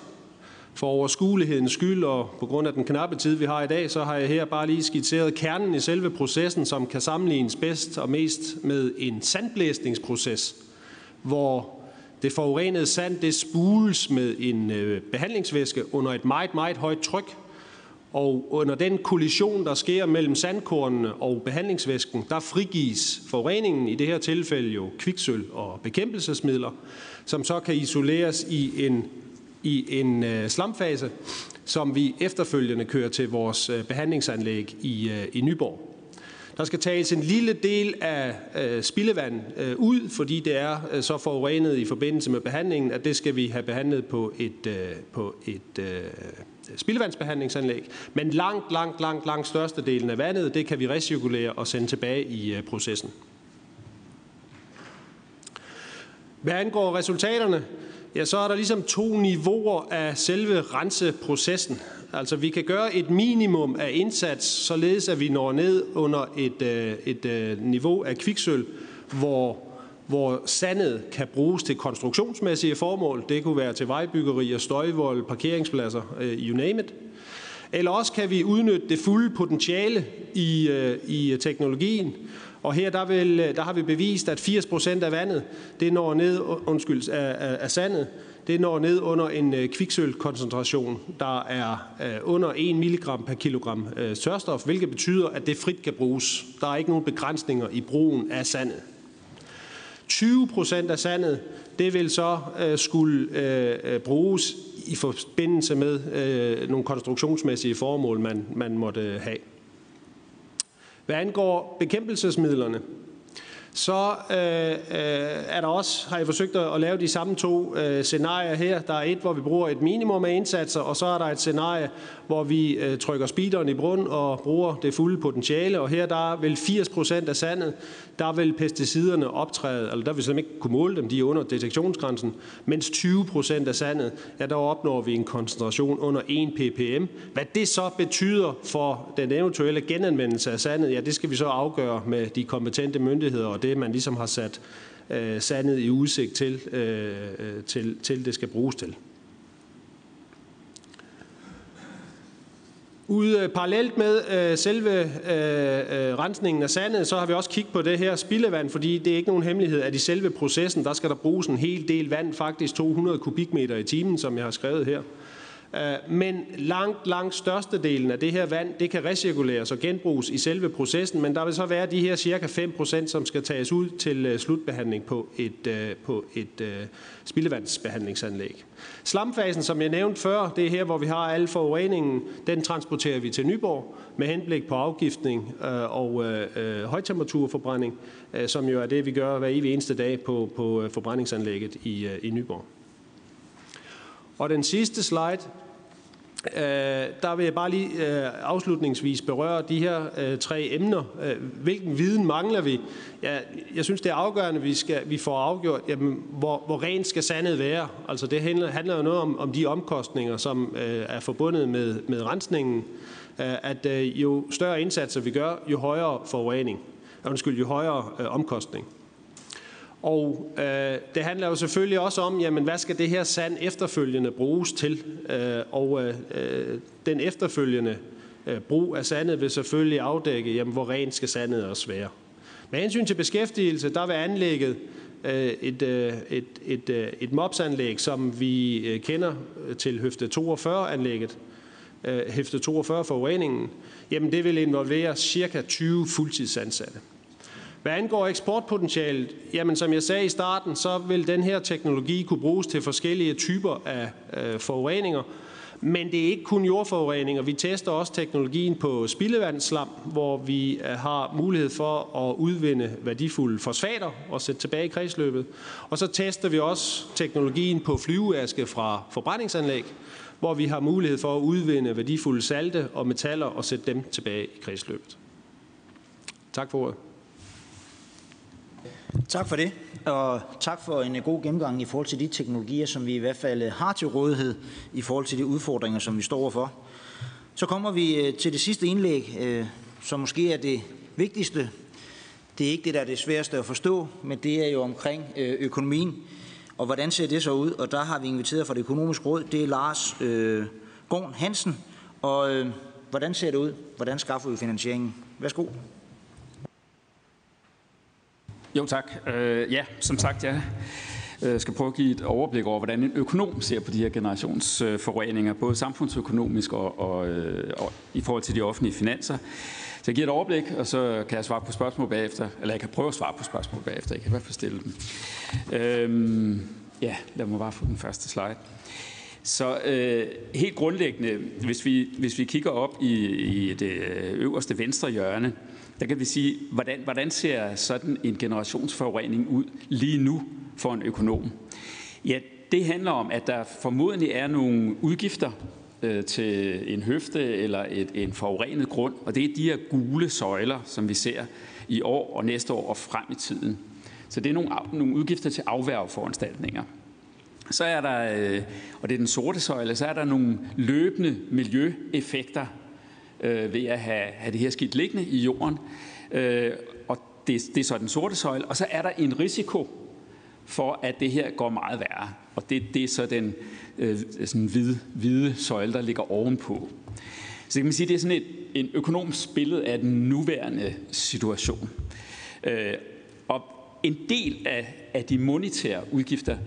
For overskuelighedens skyld og på grund af den knappe tid, vi har i dag, så har jeg her bare lige skitseret kernen i selve processen, som kan sammenlignes bedst og mest med en sandblæsningsproces, hvor det forurenede sand det spules med en øh, behandlingsvæske under et meget, meget højt tryk, og under den kollision, der sker mellem sandkornene og behandlingsvæsken, der frigives forureningen, i det her tilfælde jo kviksøl og bekæmpelsesmidler, som så kan isoleres i en, i en øh, slamfase, som vi efterfølgende kører til vores øh, behandlingsanlæg i, i Nyborg. Der skal tages en lille del af øh, spildevand øh, ud, fordi det er øh, så forurenet i forbindelse med behandlingen, at det skal vi have behandlet på et, øh, på et øh, spildevandsbehandlingsanlæg. Men langt, langt, langt, langt størstedelen af vandet, det kan vi recirkulere og sende tilbage i øh, processen. Hvad angår resultaterne, ja, så er der ligesom to niveauer af selve renseprocessen. Altså vi kan gøre et minimum af indsats, således at vi når ned under et, øh, et, øh, niveau af kviksøl, hvor hvor sandet kan bruges til konstruktionsmæssige formål. Det kunne være til vejbyggeri og støjvold, parkeringspladser, øh, you name it. Eller også kan vi udnytte det fulde potentiale i, i teknologien. Og her der, vil, der har vi bevist, at 80% af vandet, det når ned, undskyld, af, af, af sandet, det når ned under en øh, kviksølkoncentration, der er øh, under 1 mg per kilogram øh, sørstof, hvilket betyder, at det frit kan bruges. Der er ikke nogen begrænsninger i brugen af sandet. 20 procent af sandet, det vil så skulle bruges i forbindelse med nogle konstruktionsmæssige formål, man, man måtte have. Hvad angår bekæmpelsesmidlerne, så øh, øh, er der også, har jeg forsøgt at lave de samme to øh, scenarier her. Der er et, hvor vi bruger et minimum af indsatser, og så er der et scenarie, hvor vi øh, trykker speederen i brund og bruger det fulde potentiale. Og her der vil 80 procent af sandet, der vil pesticiderne optræde, eller der vil simpelthen ikke kunne måle dem, de er under detektionsgrænsen, mens 20 procent af sandet, ja, der opnår vi en koncentration under 1 ppm. Hvad det så betyder for den eventuelle genanvendelse af sandet, ja, det skal vi så afgøre med de kompetente myndigheder, og det man ligesom har sat øh, sandet i udsigt til, øh, øh til, til det skal bruges til. Ude øh, parallelt med øh, selve øh, øh, rensningen af sandet, så har vi også kigget på det her spildevand, fordi det er ikke nogen hemmelighed, at i selve processen, der skal der bruges en hel del vand, faktisk 200 kubikmeter i timen, som jeg har skrevet her. Øh, men langt, langt størstedelen af det her vand, det kan recirkuleres og genbruges i selve processen, men der vil så være de her cirka 5%, som skal tages ud til øh, slutbehandling på et, øh, på et spildevandsbehandlingsanlæg. Slamfasen, som jeg nævnte før, det er her, hvor vi har al forureningen, den transporterer vi til Nyborg med henblik på afgiftning og højtemperaturforbrænding, som jo er det, vi gør hver evig eneste dag på, på forbrændingsanlægget i, i Nyborg. Og den sidste slide, øh, der vil jeg bare lige øh, afslutningsvis berøre de her øh, tre emner. Øh, hvilken viden mangler vi? Ja, jeg synes, det er afgørende, vi, skal, vi får afgjort, jamen, hvor, hvor rent skal sandet være. Altså det handler, handler jo noget om, om de omkostninger, som øh, er forbundet med, med rensningen. Øh, at øh, jo større indsatser vi gør, jo højere forurening. Undskyld, jo højere øh, omkostning. Og øh, det handler jo selvfølgelig også om, jamen, hvad skal det her sand efterfølgende bruges til? Øh, og øh, øh, den efterfølgende øh, brug af sandet vil selvfølgelig afdække, jamen, hvor rent skal sandet også være. Med hensyn til beskæftigelse, der vil anlægget øh, et, øh, et, et, øh, et mopsanlæg, som vi øh, kender til høfte 42-anlægget, øh, høfte 42 forureningen, jamen det vil involvere cirka 20 fuldtidsansatte. Hvad angår eksportpotentialet, jamen som jeg sagde i starten, så vil den her teknologi kunne bruges til forskellige typer af øh, forureninger. Men det er ikke kun jordforureninger. Vi tester også teknologien på spildevandsslam, hvor vi øh, har mulighed for at udvinde værdifulde fosfater og sætte tilbage i kredsløbet. Og så tester vi også teknologien på flyveaske fra forbrændingsanlæg, hvor vi har mulighed for at udvinde værdifulde salte og metaller og sætte dem tilbage i kredsløbet. Tak for ordet. Tak for det, og tak for en øh, god gennemgang i forhold til de teknologier, som vi i hvert fald øh, har til rådighed i forhold til de udfordringer, som vi står overfor. Så kommer vi øh, til det sidste indlæg, som måske er det vigtigste. Det er ikke det, der er det sværeste at forstå, men det er jo omkring økonomien. Og hvordan ser det så ud? Og der har vi inviteret fra det økonomiske råd, det er Lars øh, Gorn Hansen. Og øh, hvordan ser det ud? Hvordan skaffer vi finansieringen? Værsgo. Jo tak. Øh, ja, som sagt, jeg øh, skal prøve at give et overblik over, hvordan en økonom ser på de her generationsforureninger, øh, både samfundsøkonomisk og, og, øh, og i forhold til de offentlige finanser. Så jeg giver et overblik, og så kan jeg svare på spørgsmål bagefter, eller jeg kan prøve at svare på spørgsmål bagefter. Jeg kan i hvert fald stille dem. Øhm, ja, lad mig bare få den første slide. Så øh, helt grundlæggende, hvis vi, hvis vi kigger op i, i det øh, øverste venstre hjørne, der kan vi sige, hvordan, hvordan ser sådan en generationsforurening ud lige nu for en økonom? Ja, det handler om, at der formodentlig er nogle udgifter øh, til en høfte eller et, en forurenet grund, og det er de her gule søjler, som vi ser i år og næste år og frem i tiden. Så det er nogle, nogle udgifter til afværgeforanstaltninger. Så er der, øh, og det er den sorte søjle, så er der nogle løbende miljøeffekter øh, ved at have, have det her skidt liggende i jorden. Øh, og det, det er så den sorte søjle. Og så er der en risiko for, at det her går meget værre. Og det, det er så den øh, sådan hvide, hvide søjle, der ligger ovenpå. Så kan man sige, det er sådan et en økonomisk billede af den nuværende situation. Øh, og en del af, af de monetære udgifter,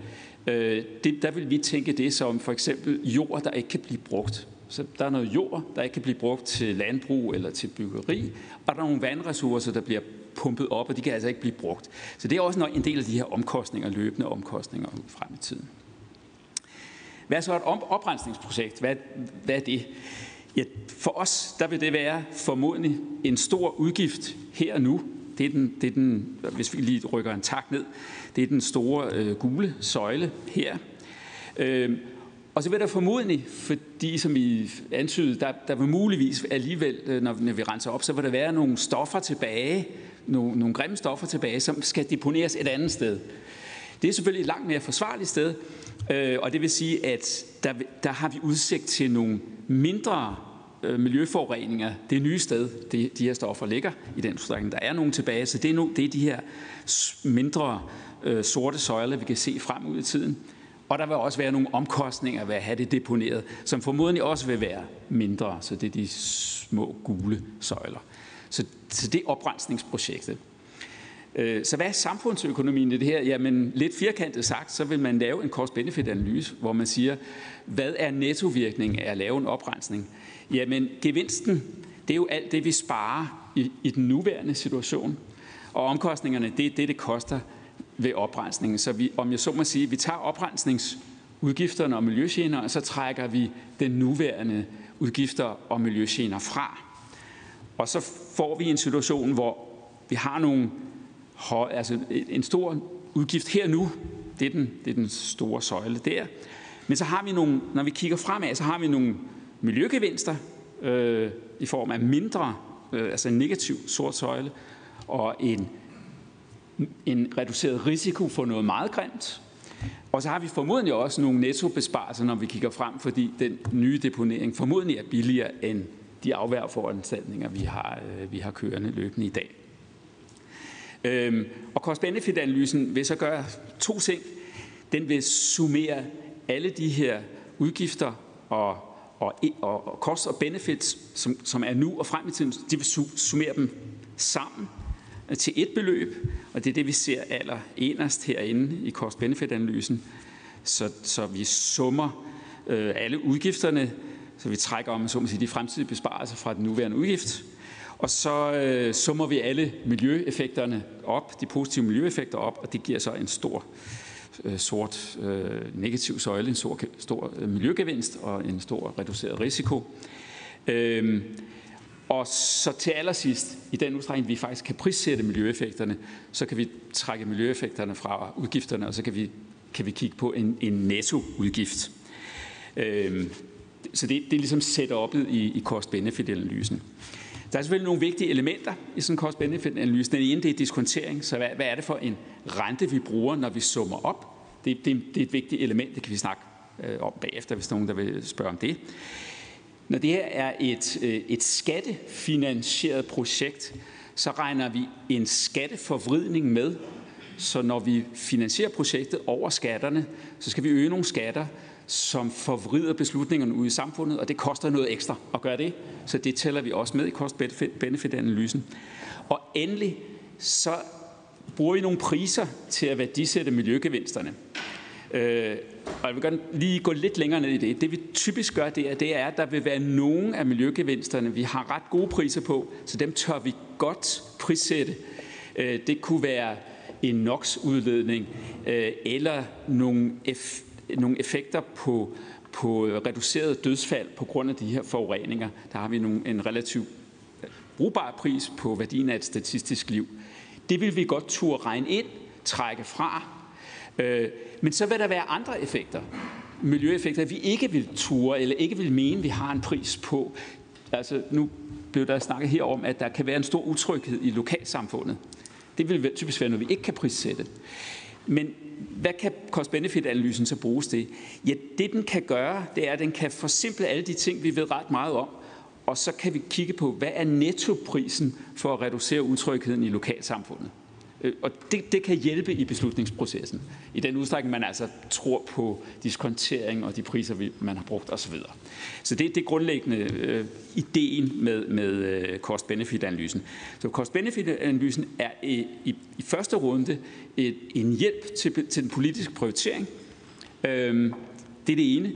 øh, det, der vil vi tænke det som for eksempel jord, der ikke kan blive brugt. Så der er noget jord, der ikke kan blive brugt til landbrug eller til byggeri, og der er nogle vandressourcer, der bliver pumpet op, og de kan altså ikke blive brugt. Så det er også en del af de her omkostninger, løbende omkostninger frem i tiden. Hvad er så et oprensningsprojekt? Hvad, hvad er det? Ja, for os der vil det være formodentlig en stor udgift her og nu, det er den, det er den, hvis vi lige rykker en tak ned, det er den store øh, gule søjle her. Øh, og så vil der formodentlig, fordi som I antydede, der, der vil muligvis alligevel, øh, når, når vi renser op, så vil der være nogle stoffer tilbage, nogle, nogle grimme stoffer tilbage, som skal deponeres et andet sted. Det er selvfølgelig et langt mere forsvarligt sted, øh, og det vil sige, at der, der har vi udsigt til nogle mindre øh, miljøforureninger det nye sted, de, de her stoffer ligger i den forstrækning. Der er nogle tilbage, så det er, nu, det er de her mindre øh, sorte søjler, vi kan se frem ud i tiden. Og der vil også være nogle omkostninger ved at have det deponeret, som formodentlig også vil være mindre, så det er de små gule søjler. Så, så det er oprensningsprojektet. Øh, så hvad er samfundsøkonomien i det her? Jamen lidt firkantet sagt, så vil man lave en cost-benefit-analyse, hvor man siger, hvad er nettovirkningen af at lave en oprensning? Jamen gevinsten, det er jo alt det, vi sparer i, i den nuværende situation. Og omkostningerne, det er det, det koster ved oprensningen. Så vi, om jeg så må sige, vi tager oprensningsudgifterne og miljøgener, og så trækker vi den nuværende udgifter og miljøgener fra. Og så får vi en situation, hvor vi har nogle, altså en stor udgift her nu, det er, den, det er den store søjle der. Men så har vi nogle, når vi kigger fremad, så har vi nogle miljøgevinster øh, i form af mindre, øh, altså en negativ sort søjle, og en en reduceret risiko for noget meget grimt. Og så har vi formodentlig også nogle nettobesparelser, når vi kigger frem, fordi den nye deponering formodentlig er billigere end de afværforanstaltninger, vi har, øh, vi har kørende løbende i dag. Øhm, og cost-benefit-analysen vil så gøre to ting. Den vil summere alle de her udgifter og, og, og, og cost og benefits, som, som er nu og frem i tiden, de vil summere dem sammen til et beløb, og det er det, vi ser aller enest herinde i cost-benefit-analysen. Så, så vi summer øh, alle udgifterne, så vi trækker om så må sige, de fremtidige besparelser fra den nuværende udgift, og så øh, summer vi alle miljøeffekterne op, de positive miljøeffekter op, og det giver så en stor øh, sort øh, negativ søjle, en stor, stor øh, miljøgevinst og en stor reduceret risiko. Øh, og så til allersidst, i den udstrækning, vi faktisk kan prissætte miljøeffekterne, så kan vi trække miljøeffekterne fra udgifterne, og så kan vi, kan vi kigge på en, en nettoudgift. Øhm, så det, det er ligesom setup'et i, i cost-benefit-analysen. Der er selvfølgelig nogle vigtige elementer i sådan en cost-benefit-analyse. Den ene det er diskontering, så hvad, hvad er det for en rente, vi bruger, når vi summer op? Det, det, det er et vigtigt element, det kan vi snakke øh, om bagefter, hvis nogen der vil spørge om det. Når det her er et, øh, et skattefinansieret projekt, så regner vi en skatteforvridning med. Så når vi finansierer projektet over skatterne, så skal vi øge nogle skatter, som forvrider beslutningerne ude i samfundet, og det koster noget ekstra at gøre det. Så det tæller vi også med i cost-benefit-analysen. Og endelig så bruger vi nogle priser til at værdisætte miljøgevinsterne. Øh, og jeg vil gerne lige gå lidt længere ned i det. Det vi typisk gør, det er, det er, at der vil være nogle af miljøgevinsterne, vi har ret gode priser på, så dem tør vi godt prissætte. Øh, det kunne være en NOx-udledning øh, eller nogle, eff, nogle effekter på, på reduceret dødsfald på grund af de her forureninger. Der har vi nogle, en relativt brugbar pris på værdien af et statistisk liv. Det vil vi godt turde regne ind, trække fra, Øh, men så vil der være andre effekter, miljøeffekter, vi ikke vil ture eller ikke vil mene, vi har en pris på. Altså nu blev der snakket her om, at der kan være en stor utryghed i lokalsamfundet. Det vil typisk være noget, vi ikke kan prissætte. Men hvad kan cost-benefit-analysen så bruges til? Ja, det den kan gøre, det er, at den kan forsimple alle de ting, vi ved ret meget om, og så kan vi kigge på, hvad er nettoprisen for at reducere utrygheden i lokalsamfundet. Øh, og det, det kan hjælpe i beslutningsprocessen, i den udstrækning, man altså tror på diskontering og de priser, man har brugt osv. Så det, det er grundlæggende øh, ideen med, med øh, cost-benefit-analysen. Så cost-benefit-analysen er i, i, i første runde et, en hjælp til, til den politiske prioritering. Øh, det er det ene.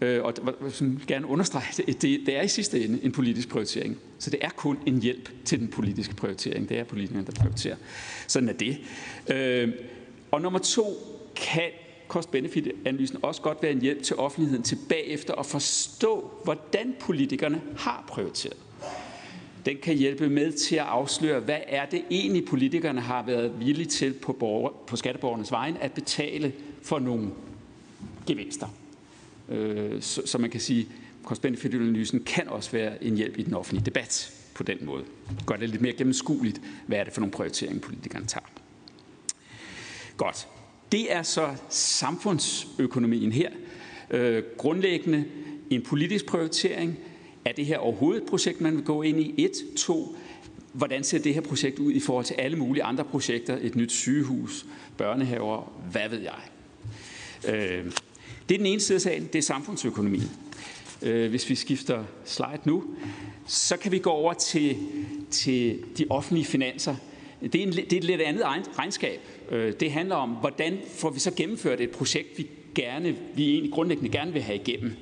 Øh, og jeg vil gerne understrege, det, det er i sidste ende en politisk prioritering. Så det er kun en hjælp til den politiske prioritering. Det er politikerne, der prioriterer. Sådan er det. Øh, og nummer to kan cost-benefit-analysen også godt være en hjælp til offentligheden til bagefter at forstå, hvordan politikerne har prioriteret. den kan hjælpe med til at afsløre, hvad er det egentlig politikerne har været villige til på, borger, på skatteborgernes vegne at betale for nogle gevinster. Øh, så, så man kan sige, cost-benefit-analysen kan også være en hjælp i den offentlige debat på den måde. Gør det lidt mere gennemskueligt, hvad er det for nogle prioriteringer, politikerne tager. Godt. Det er så samfundsøkonomien her. Øh, grundlæggende en politisk prioritering. Er det her overhovedet et projekt, man vil gå ind i? Et, to, hvordan ser det her projekt ud i forhold til alle mulige andre projekter? Et nyt sygehus, børnehaver, hvad ved jeg? Øh, det er den ene side af sagen, det er samfundsøkonomien. Øh, hvis vi skifter slide nu, så kan vi gå over til, til de offentlige finanser. Det er, en, det er et lidt andet regnskab. Øh, det handler om, hvordan får vi så gennemført et projekt, vi gerne, vi egentlig grundlæggende gerne vil have igennem.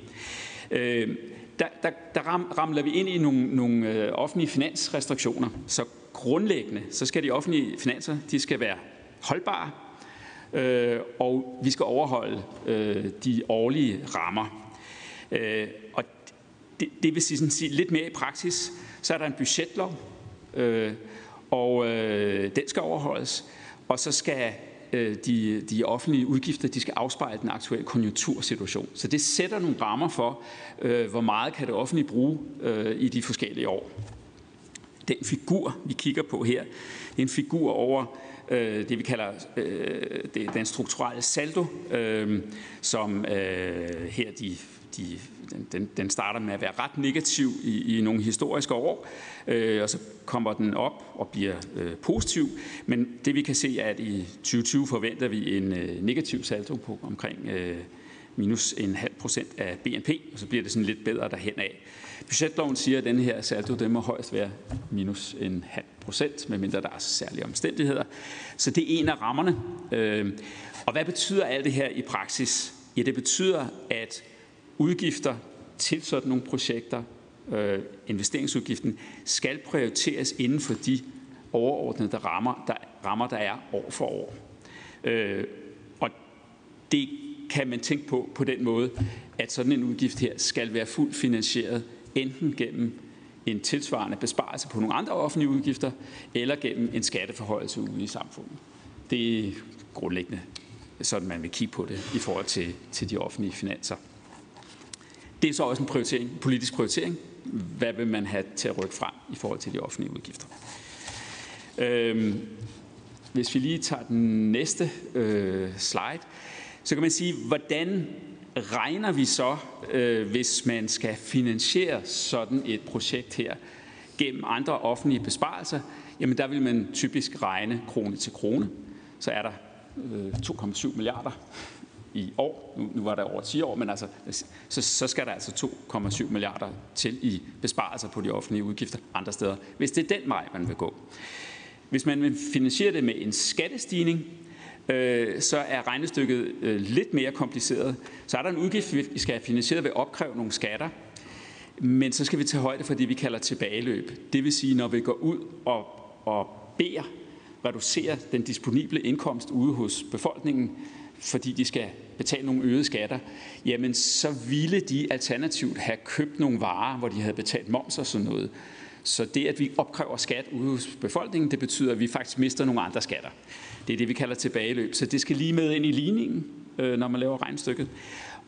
Øh, der, der, der ramler vi ind i nogle, nogle øh, offentlige finansrestriktioner. Så grundlæggende, så skal de offentlige finanser, de skal være holdbare, Øh, og vi skal overholde øh, de årlige rammer. Øh, og det, det vil sige, sådan sige lidt mere i praksis, så er der en budgetlov, øh, og øh, den skal overholdes, og så skal øh, de, de offentlige udgifter de skal afspejle den aktuelle konjunktursituation. Så det sætter nogle rammer for, øh, hvor meget kan det offentlige bruge øh, i de forskellige år. Den figur, vi kigger på her, det er en figur over øh, det, vi kalder øh, det, den strukturelle saldo, øh, som øh, her de de, den, den starter med at være ret negativ i, i nogle historiske år, øh, og så kommer den op og bliver øh, positiv. Men det vi kan se er, at i 2020 forventer vi en øh, negativ saldo på omkring øh, minus en halv procent af BNP, og så bliver det sådan lidt bedre derhen af. Budgetloven siger, at den her saldo den må højst være minus en halv procent, medmindre der er særlige omstændigheder. Så det er en af rammerne. Øhm, og hvad betyder alt det her i praksis? Ja, det betyder, at udgifter til sådan nogle projekter, øh, investeringsudgiften, skal prioriteres inden for de overordnede der rammer, der, rammer, der er år for år. Øh, og det kan man tænke på på den måde, at sådan en udgift her skal være fuldt finansieret, enten gennem en tilsvarende besparelse på nogle andre offentlige udgifter, eller gennem en skatteforhøjelse ude i samfundet. Det er grundlæggende sådan, man vil kigge på det i forhold til, til de offentlige finanser. Det er så også en prioritering, politisk prioritering. Hvad vil man have til at rykke frem i forhold til de offentlige udgifter? Øhm, hvis vi lige tager den næste øh, slide, så kan man sige, hvordan regner vi så, øh, hvis man skal finansiere sådan et projekt her gennem andre offentlige besparelser? Jamen der vil man typisk regne krone til krone. Så er der øh, 2,7 milliarder i år. Nu, nu var der over 10 år, men altså, så, så skal der altså 2,7 milliarder til i besparelser på de offentlige udgifter andre steder, hvis det er den vej, man vil gå. Hvis man vil finansiere det med en skattestigning, øh, så er regnestykket øh, lidt mere kompliceret. Så er der en udgift, vi skal have finansieret ved at opkræve nogle skatter, men så skal vi tage højde for det, vi kalder tilbageløb. Det vil sige, når vi går ud og, og beder reducere den disponible indkomst ude hos befolkningen, fordi de skal betale nogle øgede skatter, jamen så ville de alternativt have købt nogle varer, hvor de havde betalt moms og sådan noget. Så det, at vi opkræver skat ude hos befolkningen, det betyder, at vi faktisk mister nogle andre skatter. Det er det, vi kalder tilbageløb. Så det skal lige med ind i ligningen, øh, når man laver regnstykket.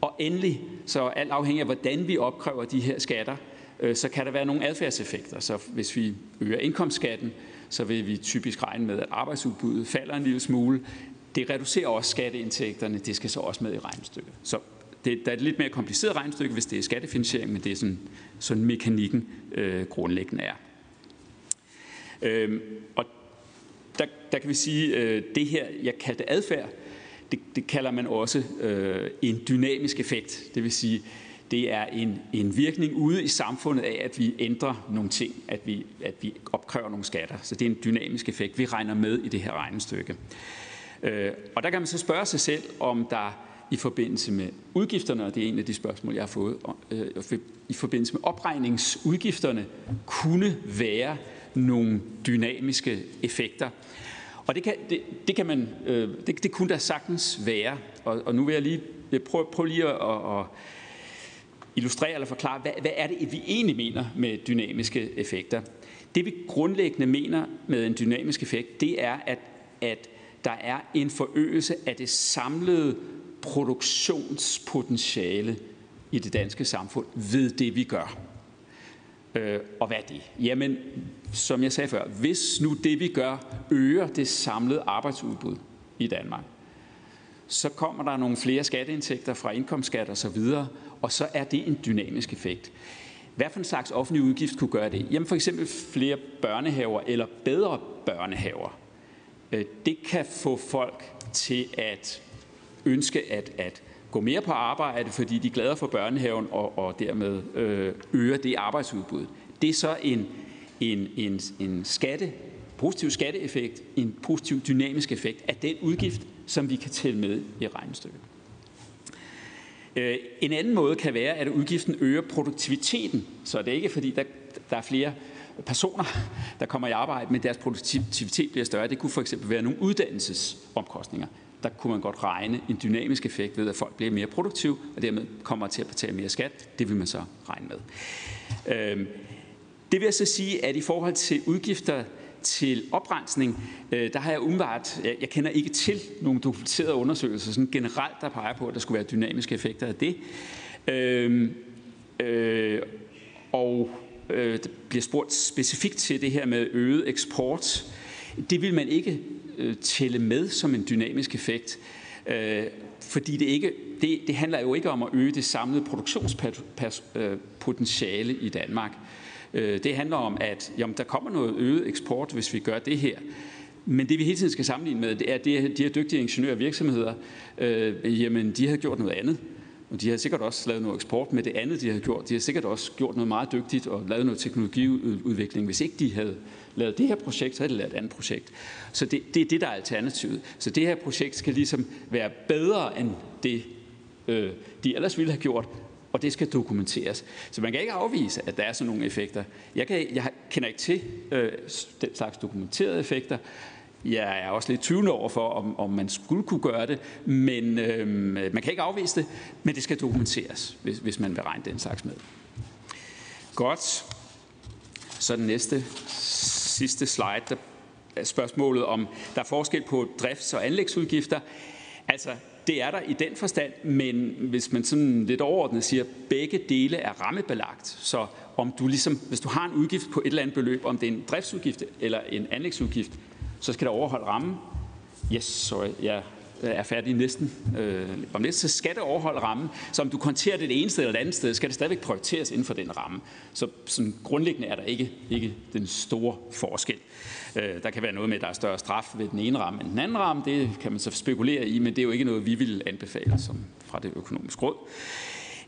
Og endelig, så alt afhængig af, hvordan vi opkræver de her skatter, øh, så kan der være nogle adfærdseffekter. Så hvis vi øger indkomstskatten, så vil vi typisk regne med, at arbejdsudbuddet falder en lille smule. Det reducerer også skatteindtægterne, det skal så også med i regnestykket. Så det, der er et lidt mere kompliceret regnestykke, hvis det er skattefinansiering, men det er sådan, sådan mekanikken øh, grundlæggende er. Øhm, og der, der kan vi sige, øh, det her, jeg kaldte adfærd, det, det kalder man også øh, en dynamisk effekt. Det vil sige, det er en, en virkning ude i samfundet af, at vi ændrer nogle ting, at vi, at vi opkræver nogle skatter. Så det er en dynamisk effekt, vi regner med i det her regnestykke. Øh, og der kan man så spørge sig selv, om der i forbindelse med udgifterne, og det er en af de spørgsmål, jeg har fået, øh, i forbindelse med opregningsudgifterne, kunne være nogle dynamiske effekter. Og det kan, det, det kan man, øh, det, det kunne da sagtens være. Og, og nu vil jeg lige prøve, prøve lige at, at, illustrere eller forklare, hvad, hvad er det, vi egentlig mener med dynamiske effekter. Det vi grundlæggende mener med en dynamisk effekt, det er, at, at der er en forøgelse af det samlede produktionspotentiale i det danske samfund ved det, vi gør. Øh, og hvad er det? Jamen, som jeg sagde før, hvis nu det, vi gør, øger det samlede arbejdsudbud i Danmark, så kommer der nogle flere skatteindtægter fra indkomstskat og så videre, og så er det en dynamisk effekt. Hvad for en slags offentlig udgift kunne gøre det? Jamen for eksempel flere børnehaver eller bedre børnehaver. Øh, det kan få folk til at ønske at, at gå mere på arbejde, fordi de er glade for børnehaven og, og dermed øh, øger det arbejdsudbud. Det er så en, en, en, en skatte, positiv skatteeffekt, en positiv dynamisk effekt af den udgift, som vi kan tælle med i regnestykket. Øh, en anden måde kan være, at udgiften øger produktiviteten. Så det er ikke fordi, der, der er flere personer, der kommer i arbejde, men deres produktivitet bliver større. Det kunne for eksempel være nogle uddannelsesomkostninger. Der kunne man godt regne en dynamisk effekt ved, at folk bliver mere produktive, og dermed kommer til at betale mere skat. Det vil man så regne med. Øhm, det vil jeg så sige, at i forhold til udgifter til oprensning, øh, der har jeg umiddelbart, jeg, jeg kender ikke til nogle dokumenterede undersøgelser sådan generelt, der peger på, at der skulle være dynamiske effekter af det. Øhm, øh, og øh, det bliver spurgt specifikt til det her med øget eksport. Det vil man ikke Øh, tælle med som en dynamisk effekt, øh, fordi det, ikke, det, det handler jo ikke om at øge det samlede produktionspotentiale øh, i Danmark. Det handler om, at jamen, der kommer noget øget eksport, hvis vi gør det her. Men det vi hele tiden skal sammenligne med, det er, at de her dygtige ingeniører og virksomheder, øh, jamen de har gjort noget andet. Og de har sikkert også lavet noget eksport med det andet, de har gjort. De har sikkert også gjort noget meget dygtigt og lavet noget teknologiudvikling. Hvis ikke de havde lavet det her projekt, så havde de lavet et andet projekt. Så det, det er det, der er alternativet. Så det her projekt skal ligesom være bedre end det, øh, de ellers ville have gjort, og det skal dokumenteres. Så man kan ikke afvise, at der er sådan nogle effekter. Jeg, kan, jeg kender ikke til øh, den slags dokumenterede effekter. Jeg er også lidt tvivlende over for, om, om man skulle kunne gøre det, men øh, man kan ikke afvise det, men det skal dokumenteres, hvis, hvis man vil regne den slags med. Godt. Så den næste, sidste slide, der er spørgsmålet om, der er forskel på drifts- og anlægsudgifter. Altså, det er der i den forstand, men hvis man sådan lidt overordnet siger, at begge dele er rammebelagt, så om du ligesom, hvis du har en udgift på et eller andet beløb, om det er en driftsudgift eller en anlægsudgift, så skal der overholde rammen. Yes, sorry, jeg Øh, er færdig næsten øh, om lidt, så skal det overholde rammen. Så om du konterer det det ene sted eller det andet sted, skal det stadigvæk prioriteres inden for den ramme. Så sådan grundlæggende er der ikke, ikke den store forskel. Øh, der kan være noget med, at der er større straf ved den ene ramme end den anden ramme. Det kan man så spekulere i, men det er jo ikke noget, vi vil anbefale som fra det økonomiske råd.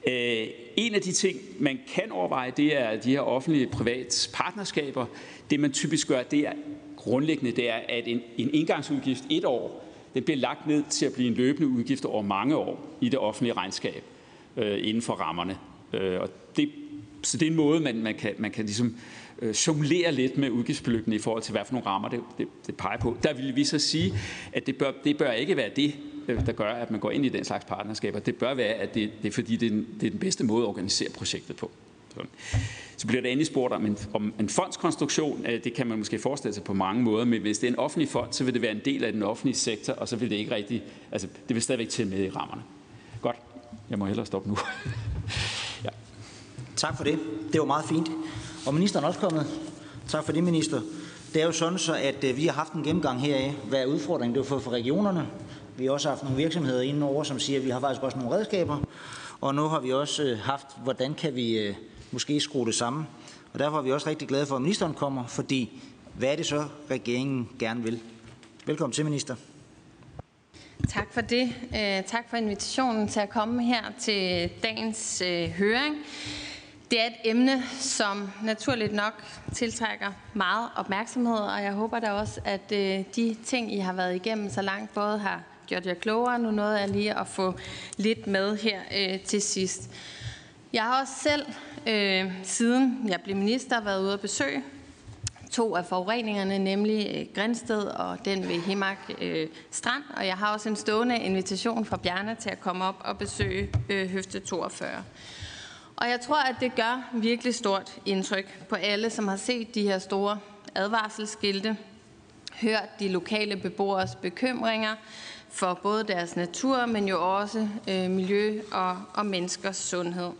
Øh, en af de ting, man kan overveje, det er de her offentlige privat partnerskaber. Det man typisk gør, det er grundlæggende, det er, at en, en indgangsudgift et år, det bliver lagt ned til at blive en løbende udgift over mange år i det offentlige regnskab øh, inden for rammerne. Øh, og det, så det er en måde, man, man kan, man kan ligesom øh, jonglere lidt med udgiftsbeløbene i forhold til, hvad for nogle rammer det, det, det peger på. Der vil vi så sige, at det bør, det bør ikke være det, øh, der gør, at man går ind i den slags partnerskaber. Det bør være, at det, det er fordi, det er, den, det er den bedste måde at organisere projektet på. Så bliver der endelig spurgt om en, om en fondskonstruktion. Øh, det kan man måske forestille sig på mange måder, men hvis det er en offentlig fond, så vil det være en del af den offentlige sektor, og så vil det ikke rigtig, altså det vil stadigvæk til med i rammerne. Godt, jeg må hellere stoppe nu. ja. Tak for det. Det var meget fint. Og ministeren er også kommet. Tak for det, minister. Det er jo sådan, så at øh, vi har haft en gennemgang her af, hvad er udfordringen, det har for, for regionerne. Vi har også haft nogle virksomheder indenover, som siger, at vi har faktisk også nogle redskaber. Og nu har vi også øh, haft, hvordan kan vi måske skrue det sammen. Og derfor er vi også rigtig glade for, at ministeren kommer, fordi hvad er det så, regeringen gerne vil? Velkommen til, minister. Tak for det. Øh, tak for invitationen til at komme her til dagens øh, høring. Det er et emne, som naturligt nok tiltrækker meget opmærksomhed, og jeg håber da også, at øh, de ting, I har været igennem så langt, både har gjort jer klogere. Nu nåede jeg lige at få lidt med her til sidst. Jeg har også selv øh, siden jeg blev minister, været ude at besøge to af forureningerne, nemlig øh, Grænsted og den ved Himark øh, Strand. Og jeg har også en stående invitation fra Bjarne til at komme op og besøge øh, Høfte 42. Og jeg tror, at det gør virkelig stort indtryk på alle, som har set de her store advarselsskilte, hørt de lokale beboers bekymringer for både deres natur, men jo også øh, miljø og, og menneskers sundhed.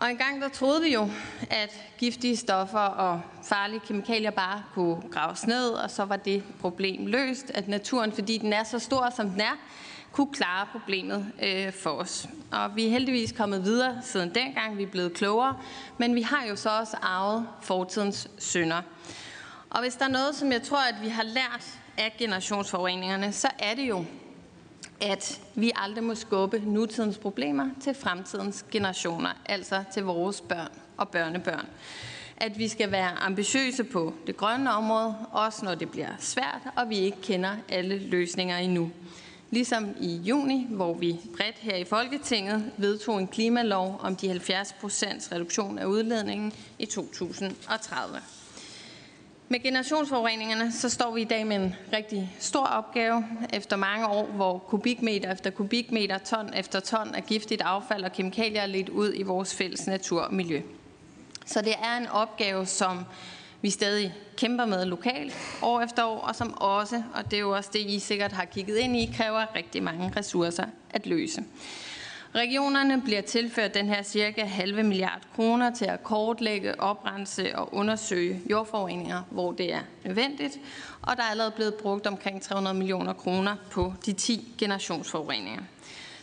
Og engang der troede vi jo, at giftige stoffer og farlige kemikalier bare kunne graves ned, og så var det problem løst, at naturen, fordi den er så stor, som den er, kunne klare problemet øh, for os. Og vi er heldigvis kommet videre siden dengang, vi er blevet klogere, men vi har jo så også arvet fortidens synder. Og hvis der er noget, som jeg tror, at vi har lært af generationsforureningerne, så er det jo, at vi aldrig må skubbe nutidens problemer til fremtidens generationer, altså til vores børn og børnebørn. At vi skal være ambitiøse på det grønne område, også når det bliver svært, og vi ikke kender alle løsninger endnu. Ligesom i juni, hvor vi bredt her i Folketinget vedtog en klimalov om de 70 procents reduktion af udledningen i 2030. Med generationsforureningerne så står vi i dag med en rigtig stor opgave efter mange år, hvor kubikmeter efter kubikmeter, ton efter ton af giftigt affald og kemikalier er lidt ud i vores fælles natur og miljø. Så det er en opgave, som vi stadig kæmper med lokalt år efter år, og som også, og det er jo også det, I sikkert har kigget ind i, kræver rigtig mange ressourcer at løse. Regionerne bliver tilført den her cirka halve milliard kroner til at kortlægge, oprense og undersøge jordforureninger, hvor det er nødvendigt. Og der er allerede blevet brugt omkring 300 millioner kroner på de 10 generationsforureninger.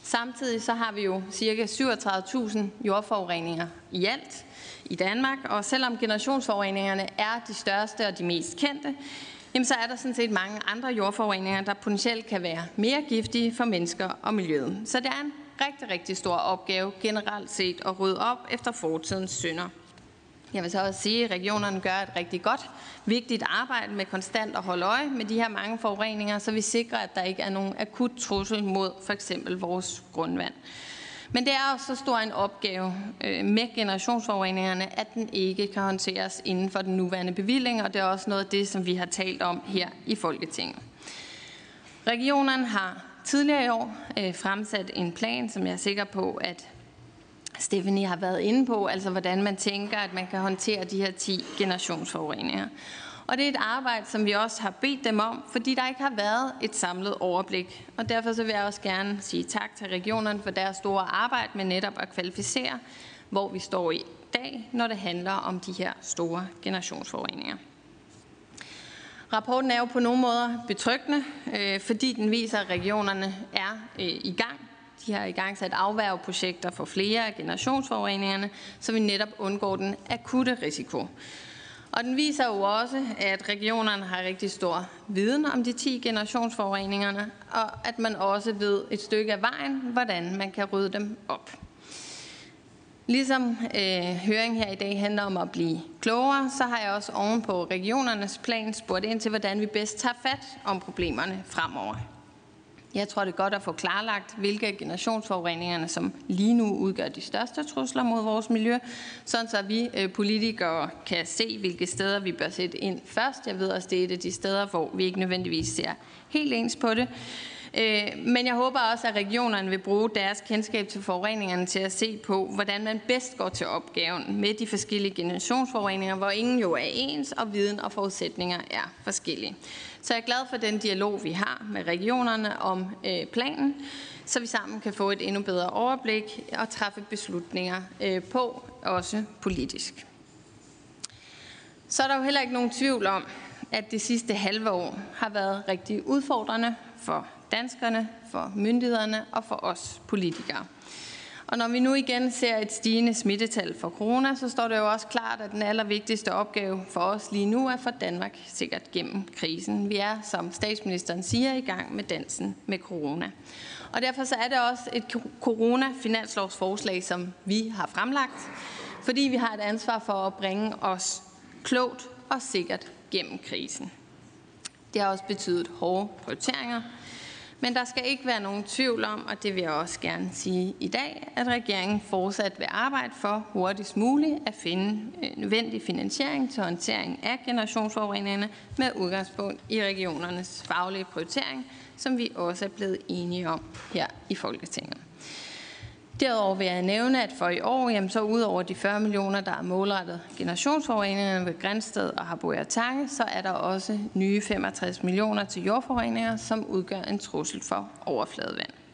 Samtidig så har vi jo cirka 37.000 jordforureninger i alt i Danmark, og selvom generationsforureningerne er de største og de mest kendte, jamen så er der sådan set mange andre jordforureninger, der potentielt kan være mere giftige for mennesker og miljøet. Så det er en rigtig, rigtig stor opgave generelt set at rydde op efter fortidens synder. Jeg vil så også sige, at regionerne gør et rigtig godt, vigtigt arbejde med konstant at holde øje med de her mange forureninger, så vi sikrer, at der ikke er nogen akut trussel mod for eksempel vores grundvand. Men det er også så stor en opgave øh, med generationsforureningerne, at den ikke kan håndteres inden for den nuværende bevilling, og det er også noget af det, som vi har talt om her i Folketinget. Regionerne har tidligere i år øh, fremsat en plan, som jeg er sikker på, at Stephanie har været inde på, altså hvordan man tænker, at man kan håndtere de her 10 generationsforureninger. Og det er et arbejde, som vi også har bedt dem om, fordi der ikke har været et samlet overblik. Og derfor så vil jeg også gerne sige tak til regionerne for deres store arbejde med netop at kvalificere, hvor vi står i dag, når det handler om de her store generationsforureninger. Rapporten er jo på nogle måder betryggende, øh, fordi den viser, at regionerne er øh, i gang. De har i gang sat afværgeprojekter for flere af generationsforureningerne, så vi netop undgår den akutte risiko. Og den viser jo også, at regionerne har rigtig stor viden om de 10 generationsforureningerne, og at man også ved et stykke af vejen, hvordan man kan rydde dem op. Ligesom øh, høringen her i dag handler om at blive klogere, så har jeg også oven på regionernes plan spurgt ind til, hvordan vi bedst tager fat om problemerne fremover. Jeg tror, det er godt at få klarlagt, hvilke generationsforureningerne, som lige nu udgør de største trusler mod vores miljø, sådan så vi øh, politikere kan se, hvilke steder vi bør sætte ind først. Jeg ved også, det er et af de steder, hvor vi ikke nødvendigvis ser helt ens på det. Øh, men jeg håber også, at regionerne vil bruge deres kendskab til forureningerne til at se på, hvordan man bedst går til opgaven med de forskellige generationsforureninger, hvor ingen jo er ens, og viden og forudsætninger er forskellige. Så jeg er glad for den dialog, vi har med regionerne om øh, planen, så vi sammen kan få et endnu bedre overblik og træffe beslutninger øh, på, også politisk. Så er der jo heller ikke nogen tvivl om, at det sidste halve år har været rigtig udfordrende for danskerne, for myndighederne og for os politikere. Og når vi nu igen ser et stigende smittetal for corona, så står det jo også klart, at den allervigtigste opgave for os lige nu er for Danmark sikkert gennem krisen. Vi er, som statsministeren siger, i gang med dansen med corona. Og derfor så er det også et corona-finanslovsforslag, som vi har fremlagt, fordi vi har et ansvar for at bringe os klogt og sikkert gennem krisen. Det har også betydet hårde prioriteringer, men der skal ikke være nogen tvivl om, og det vil jeg også gerne sige i dag, at regeringen fortsat vil arbejde for hurtigst muligt at finde øh, nødvendig finansiering til håndtering af generationsforureningerne med udgangspunkt i regionernes faglige prioritering, som vi også er blevet enige om her i Folketinget. Derudover vil jeg nævne, at for i år, jamen så ud over de 40 millioner, der er målrettet generationsforureningerne ved Grænsted og Harboer Tange, så er der også nye 65 millioner til jordforureninger, som udgør en trussel for overfladevand.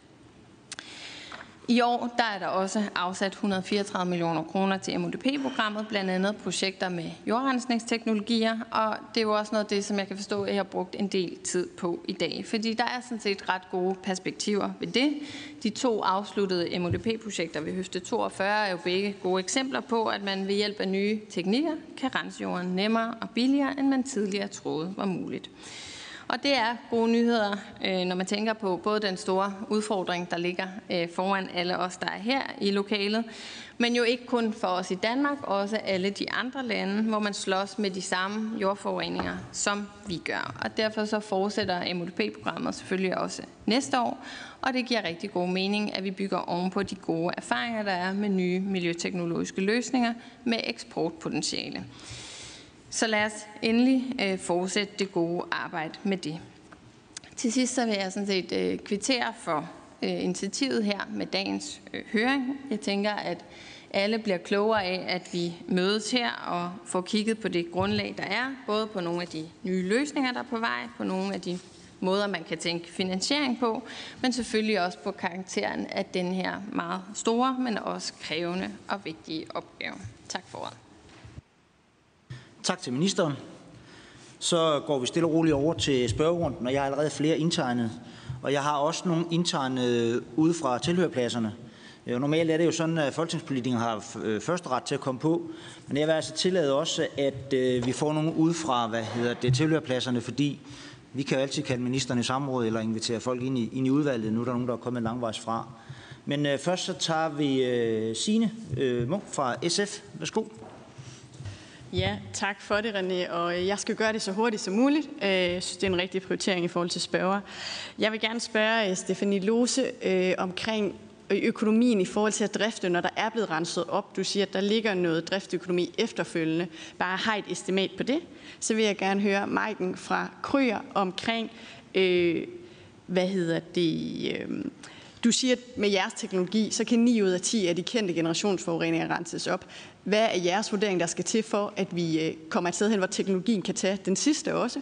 I år der er der også afsat 134 millioner kroner til MUDP-programmet, blandt andet projekter med jordrensningsteknologier, og det er jo også noget af det, som jeg kan forstå, at jeg har brugt en del tid på i dag, fordi der er sådan set ret gode perspektiver ved det. De to afsluttede MUDP-projekter ved Høfte 42 er jo begge gode eksempler på, at man ved hjælp af nye teknikker kan rense jorden nemmere og billigere, end man tidligere troede var muligt. Og det er gode nyheder, øh, når man tænker på både den store udfordring, der ligger øh, foran alle os, der er her i lokalet, men jo ikke kun for os i Danmark, også alle de andre lande, hvor man slås med de samme jordforureninger, som vi gør. Og derfor så fortsætter MUDP-programmet selvfølgelig også næste år, og det giver rigtig god mening, at vi bygger oven på de gode erfaringer, der er med nye miljøteknologiske løsninger med eksportpotentiale. Så lad os endelig øh, fortsætte det gode arbejde med det. Til sidst så vil jeg sådan set øh, kvittere for øh, initiativet her med dagens øh, høring. Jeg tænker, at alle bliver klogere af, at vi mødes her og får kigget på det grundlag, der er, både på nogle af de nye løsninger, der er på vej, på nogle af de måder, man kan tænke finansiering på, men selvfølgelig også på karakteren af den her meget store, men også krævende og vigtige opgave. Tak for ordet. Tak til ministeren. Så går vi stille og roligt over til spørgerunden, og jeg har allerede flere indtegnet. Og jeg har også nogle indtegnet ude fra tilhørpladserne. Øh, normalt er det jo sådan, at folketingspolitikere har øh, første ret til at komme på. Men jeg vil altså tillade også, at øh, vi får nogle ud fra, hvad hedder det, tilhørpladserne, fordi vi kan jo altid kalde ministeren i samråd eller invitere folk ind i, ind i udvalget. Nu er der nogen, der er kommet langvejs fra. Men øh, først så tager vi øh, Signe øh, Munk fra SF. Værsgo. Ja, tak for det, René. Og øh, jeg skal gøre det så hurtigt som muligt. Øh, jeg synes, det er en rigtig prioritering i forhold til spørger. Jeg vil gerne spørge øh, Stefanie Lose øh, omkring økonomien i forhold til at drifte, når der er blevet renset op. Du siger, at der ligger noget driftøkonomi efterfølgende. Bare har et estimat på det. Så vil jeg gerne høre Maiken fra Kryer omkring, øh, hvad hedder det, øh, du siger, at med jeres teknologi, så kan 9 ud af 10 af de kendte generationsforureninger renses op. Hvad er jeres vurdering, der skal til for, at vi øh, kommer et sted hen, hvor teknologien kan tage den sidste også?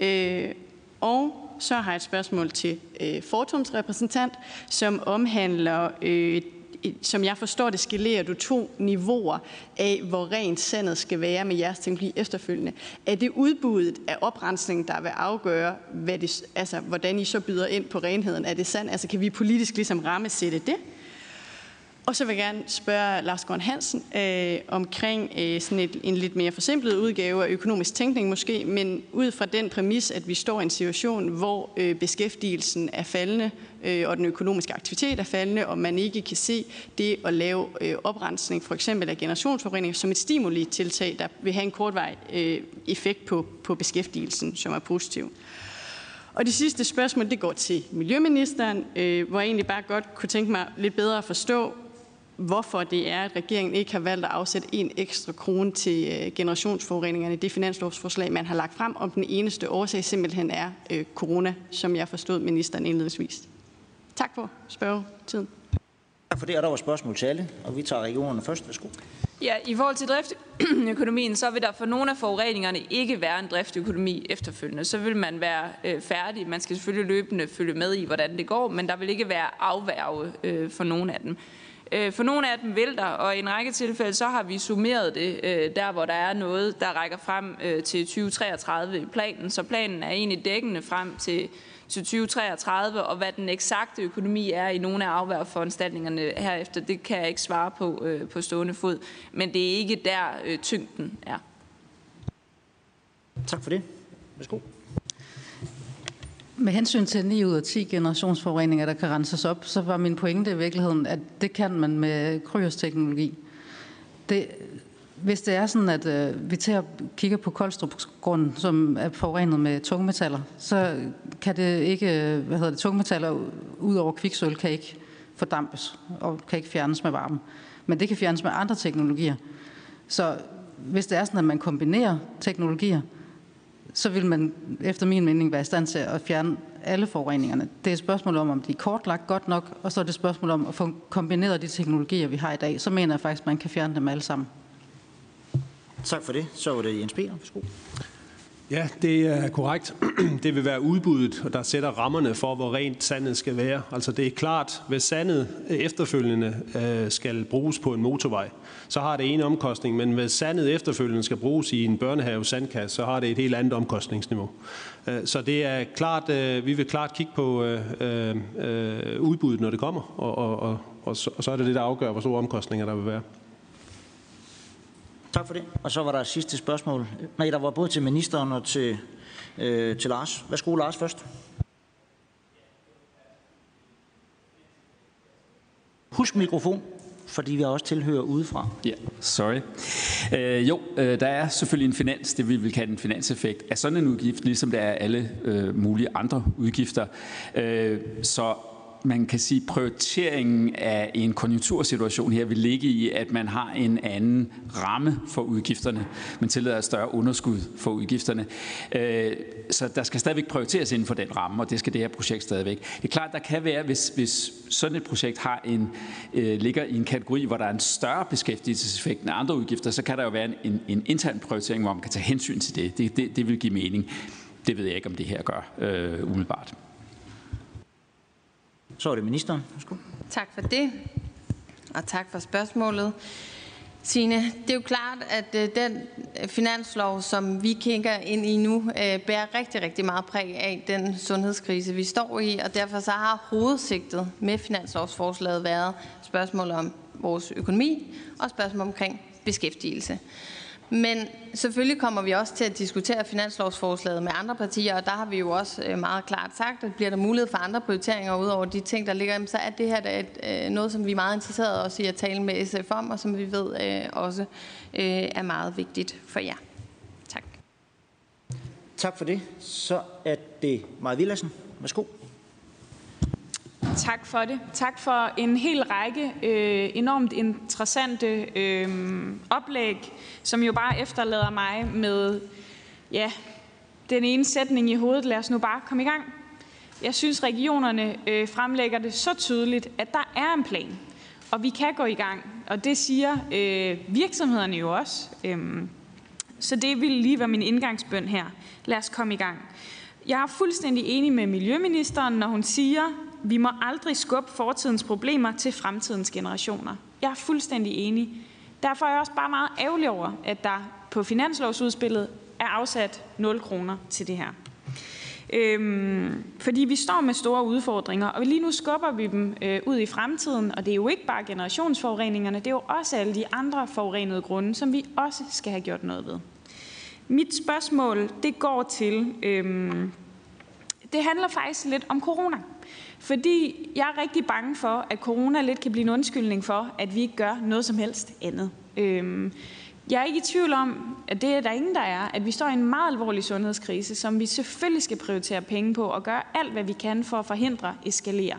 Øh, og så har jeg et spørgsmål til øh, Fortums repræsentant, som omhandler øh, som jeg forstår det, skalerer du to niveauer af, hvor rent sandet skal være med jeres teknologi efterfølgende. Er det udbuddet af oprensning, der vil afgøre, hvad det, altså, hvordan I så byder ind på renheden? Er det sandt? Altså, kan vi politisk ligesom rammesætte det? Og så vil jeg gerne spørge Lars Gård Hansen øh, omkring øh, sådan et, en lidt mere forsimplet udgave af økonomisk tænkning måske, men ud fra den præmis, at vi står i en situation, hvor øh, beskæftigelsen er faldende, øh, og den økonomiske aktivitet er faldende, og man ikke kan se det at lave øh, oprensning, for eksempel af generationsforurening, som et stimuli-tiltag, der vil have en kortvej øh, effekt på, på beskæftigelsen, som er positiv. Og det sidste spørgsmål, det går til Miljøministeren, øh, hvor jeg egentlig bare godt kunne tænke mig lidt bedre at forstå, hvorfor det er, at regeringen ikke har valgt at afsætte en ekstra krone til øh, generationsforureningerne i det finanslovsforslag, man har lagt frem, om den eneste årsag simpelthen er øh, corona, som jeg forstod ministeren indledningsvis. Tak for spørgetiden. Tak for det, og der var spørgsmål til alle, og vi tager regionerne først. Værsgo. Ja, i forhold til driftøkonomien, så vil der for nogle af forureningerne ikke være en driftøkonomi efterfølgende. Så vil man være øh, færdig. Man skal selvfølgelig løbende følge med i, hvordan det går, men der vil ikke være afværge øh, for nogle af dem. Øh, for nogle af dem vil der, og i en række tilfælde, så har vi summeret det, øh, der hvor der er noget, der rækker frem øh, til 2033 i planen. Så planen er egentlig dækkende frem til til 2033, og hvad den eksakte økonomi er i nogle af afværgeforanstaltningerne herefter, det kan jeg ikke svare på øh, på stående fod. Men det er ikke der øh, tyngden er. Tak for det. Værsgo. Med hensyn til 9 ud af 10 generationsforureninger, der kan renses op, så var min pointe i virkeligheden, at det kan man med kryosteknologi. Det, hvis det er sådan, at øh, vi tager kigger på Koldstrupgrunden, som er forurenet med tungmetaller, så kan det ikke, øh, hvad hedder det, tungmetaller ud over kviksøl kan ikke fordampes og kan ikke fjernes med varme. Men det kan fjernes med andre teknologier. Så hvis det er sådan, at man kombinerer teknologier, så vil man efter min mening være i stand til at fjerne alle forureningerne. Det er et spørgsmål om, om de er kortlagt godt nok, og så er det et spørgsmål om at få kombineret de teknologier, vi har i dag. Så mener jeg faktisk, at man kan fjerne dem alle sammen. Tak for det. Så var det Jens Peter. Værsgo. Ja, det er korrekt. Det vil være udbuddet, der sætter rammerne for, hvor rent sandet skal være. Altså det er klart, hvis sandet efterfølgende øh, skal bruges på en motorvej, så har det en omkostning, men hvis sandet efterfølgende skal bruges i en børnehave sandkasse, så har det et helt andet omkostningsniveau. Øh, så det er klart, øh, vi vil klart kigge på udbuddet, når det kommer, og, og, og, og så er det det, der afgør, hvor store omkostninger der vil være. Tak for det. Og så var der sidste spørgsmål. Nej, der var både til ministeren og til, øh, til Lars. Værsgo, Lars, først. Husk mikrofon, fordi vi også tilhører udefra. Ja, yeah, sorry. Øh, jo, øh, der er selvfølgelig en finans, det vi vil kalde en finanseffekt af sådan en udgift, ligesom der er alle øh, mulige andre udgifter. Øh, så man kan sige, prioriteringen af en konjunktursituation her vil ligge i, at man har en anden ramme for udgifterne. Man tillader et større underskud for udgifterne. Øh, så der skal stadigvæk prioriteres inden for den ramme, og det skal det her projekt stadigvæk. Det er klart, der kan være, hvis, hvis sådan et projekt har en, øh, ligger i en kategori, hvor der er en større beskæftigelseseffekt end andre udgifter, så kan der jo være en, en intern prioritering, hvor man kan tage hensyn til det. Det, det, det vil give mening. Det ved jeg ikke, om det her gør øh, umiddelbart. Så er det ministeren. Værsgo. Tak for det, og tak for spørgsmålet. Signe, det er jo klart, at øh, den finanslov, som vi kigger ind i nu, øh, bærer rigtig, rigtig meget præg af den sundhedskrise, vi står i, og derfor så har hovedsigtet med finanslovsforslaget været spørgsmål om vores økonomi og spørgsmål omkring beskæftigelse. Men selvfølgelig kommer vi også til at diskutere finanslovsforslaget med andre partier, og der har vi jo også øh, meget klart sagt, at bliver der mulighed for andre prioriteringer ud over de ting, der ligger, så er det her et, øh, noget, som vi er meget interesserede også i at tale med SF om, og som vi ved øh, også er meget vigtigt for jer. Tak. Tak for det. Så er det Maja Villadsen. Værsgo. Tak for det. Tak for en hel række øh, enormt interessante øh, oplæg, som jo bare efterlader mig med ja, den ene sætning i hovedet. Lad os nu bare komme i gang. Jeg synes, regionerne øh, fremlægger det så tydeligt, at der er en plan, og vi kan gå i gang. Og det siger øh, virksomhederne jo også. Øh, så det vil lige være min indgangsbøn her. Lad os komme i gang. Jeg er fuldstændig enig med Miljøministeren, når hun siger, vi må aldrig skubbe fortidens problemer til fremtidens generationer. Jeg er fuldstændig enig. Derfor er jeg også bare meget ærgerlig over, at der på finanslovsudspillet er afsat 0 kroner til det her. Øhm, fordi vi står med store udfordringer, og lige nu skubber vi dem øh, ud i fremtiden, og det er jo ikke bare generationsforureningerne, det er jo også alle de andre forurenede grunde, som vi også skal have gjort noget ved. Mit spørgsmål, det går til, øhm, det handler faktisk lidt om corona. Fordi jeg er rigtig bange for, at corona lidt kan blive en undskyldning for, at vi ikke gør noget som helst andet. Øhm, jeg er ikke i tvivl om, at det er der ingen, der er, at vi står i en meget alvorlig sundhedskrise, som vi selvfølgelig skal prioritere penge på og gøre alt, hvad vi kan for at forhindre eskalere.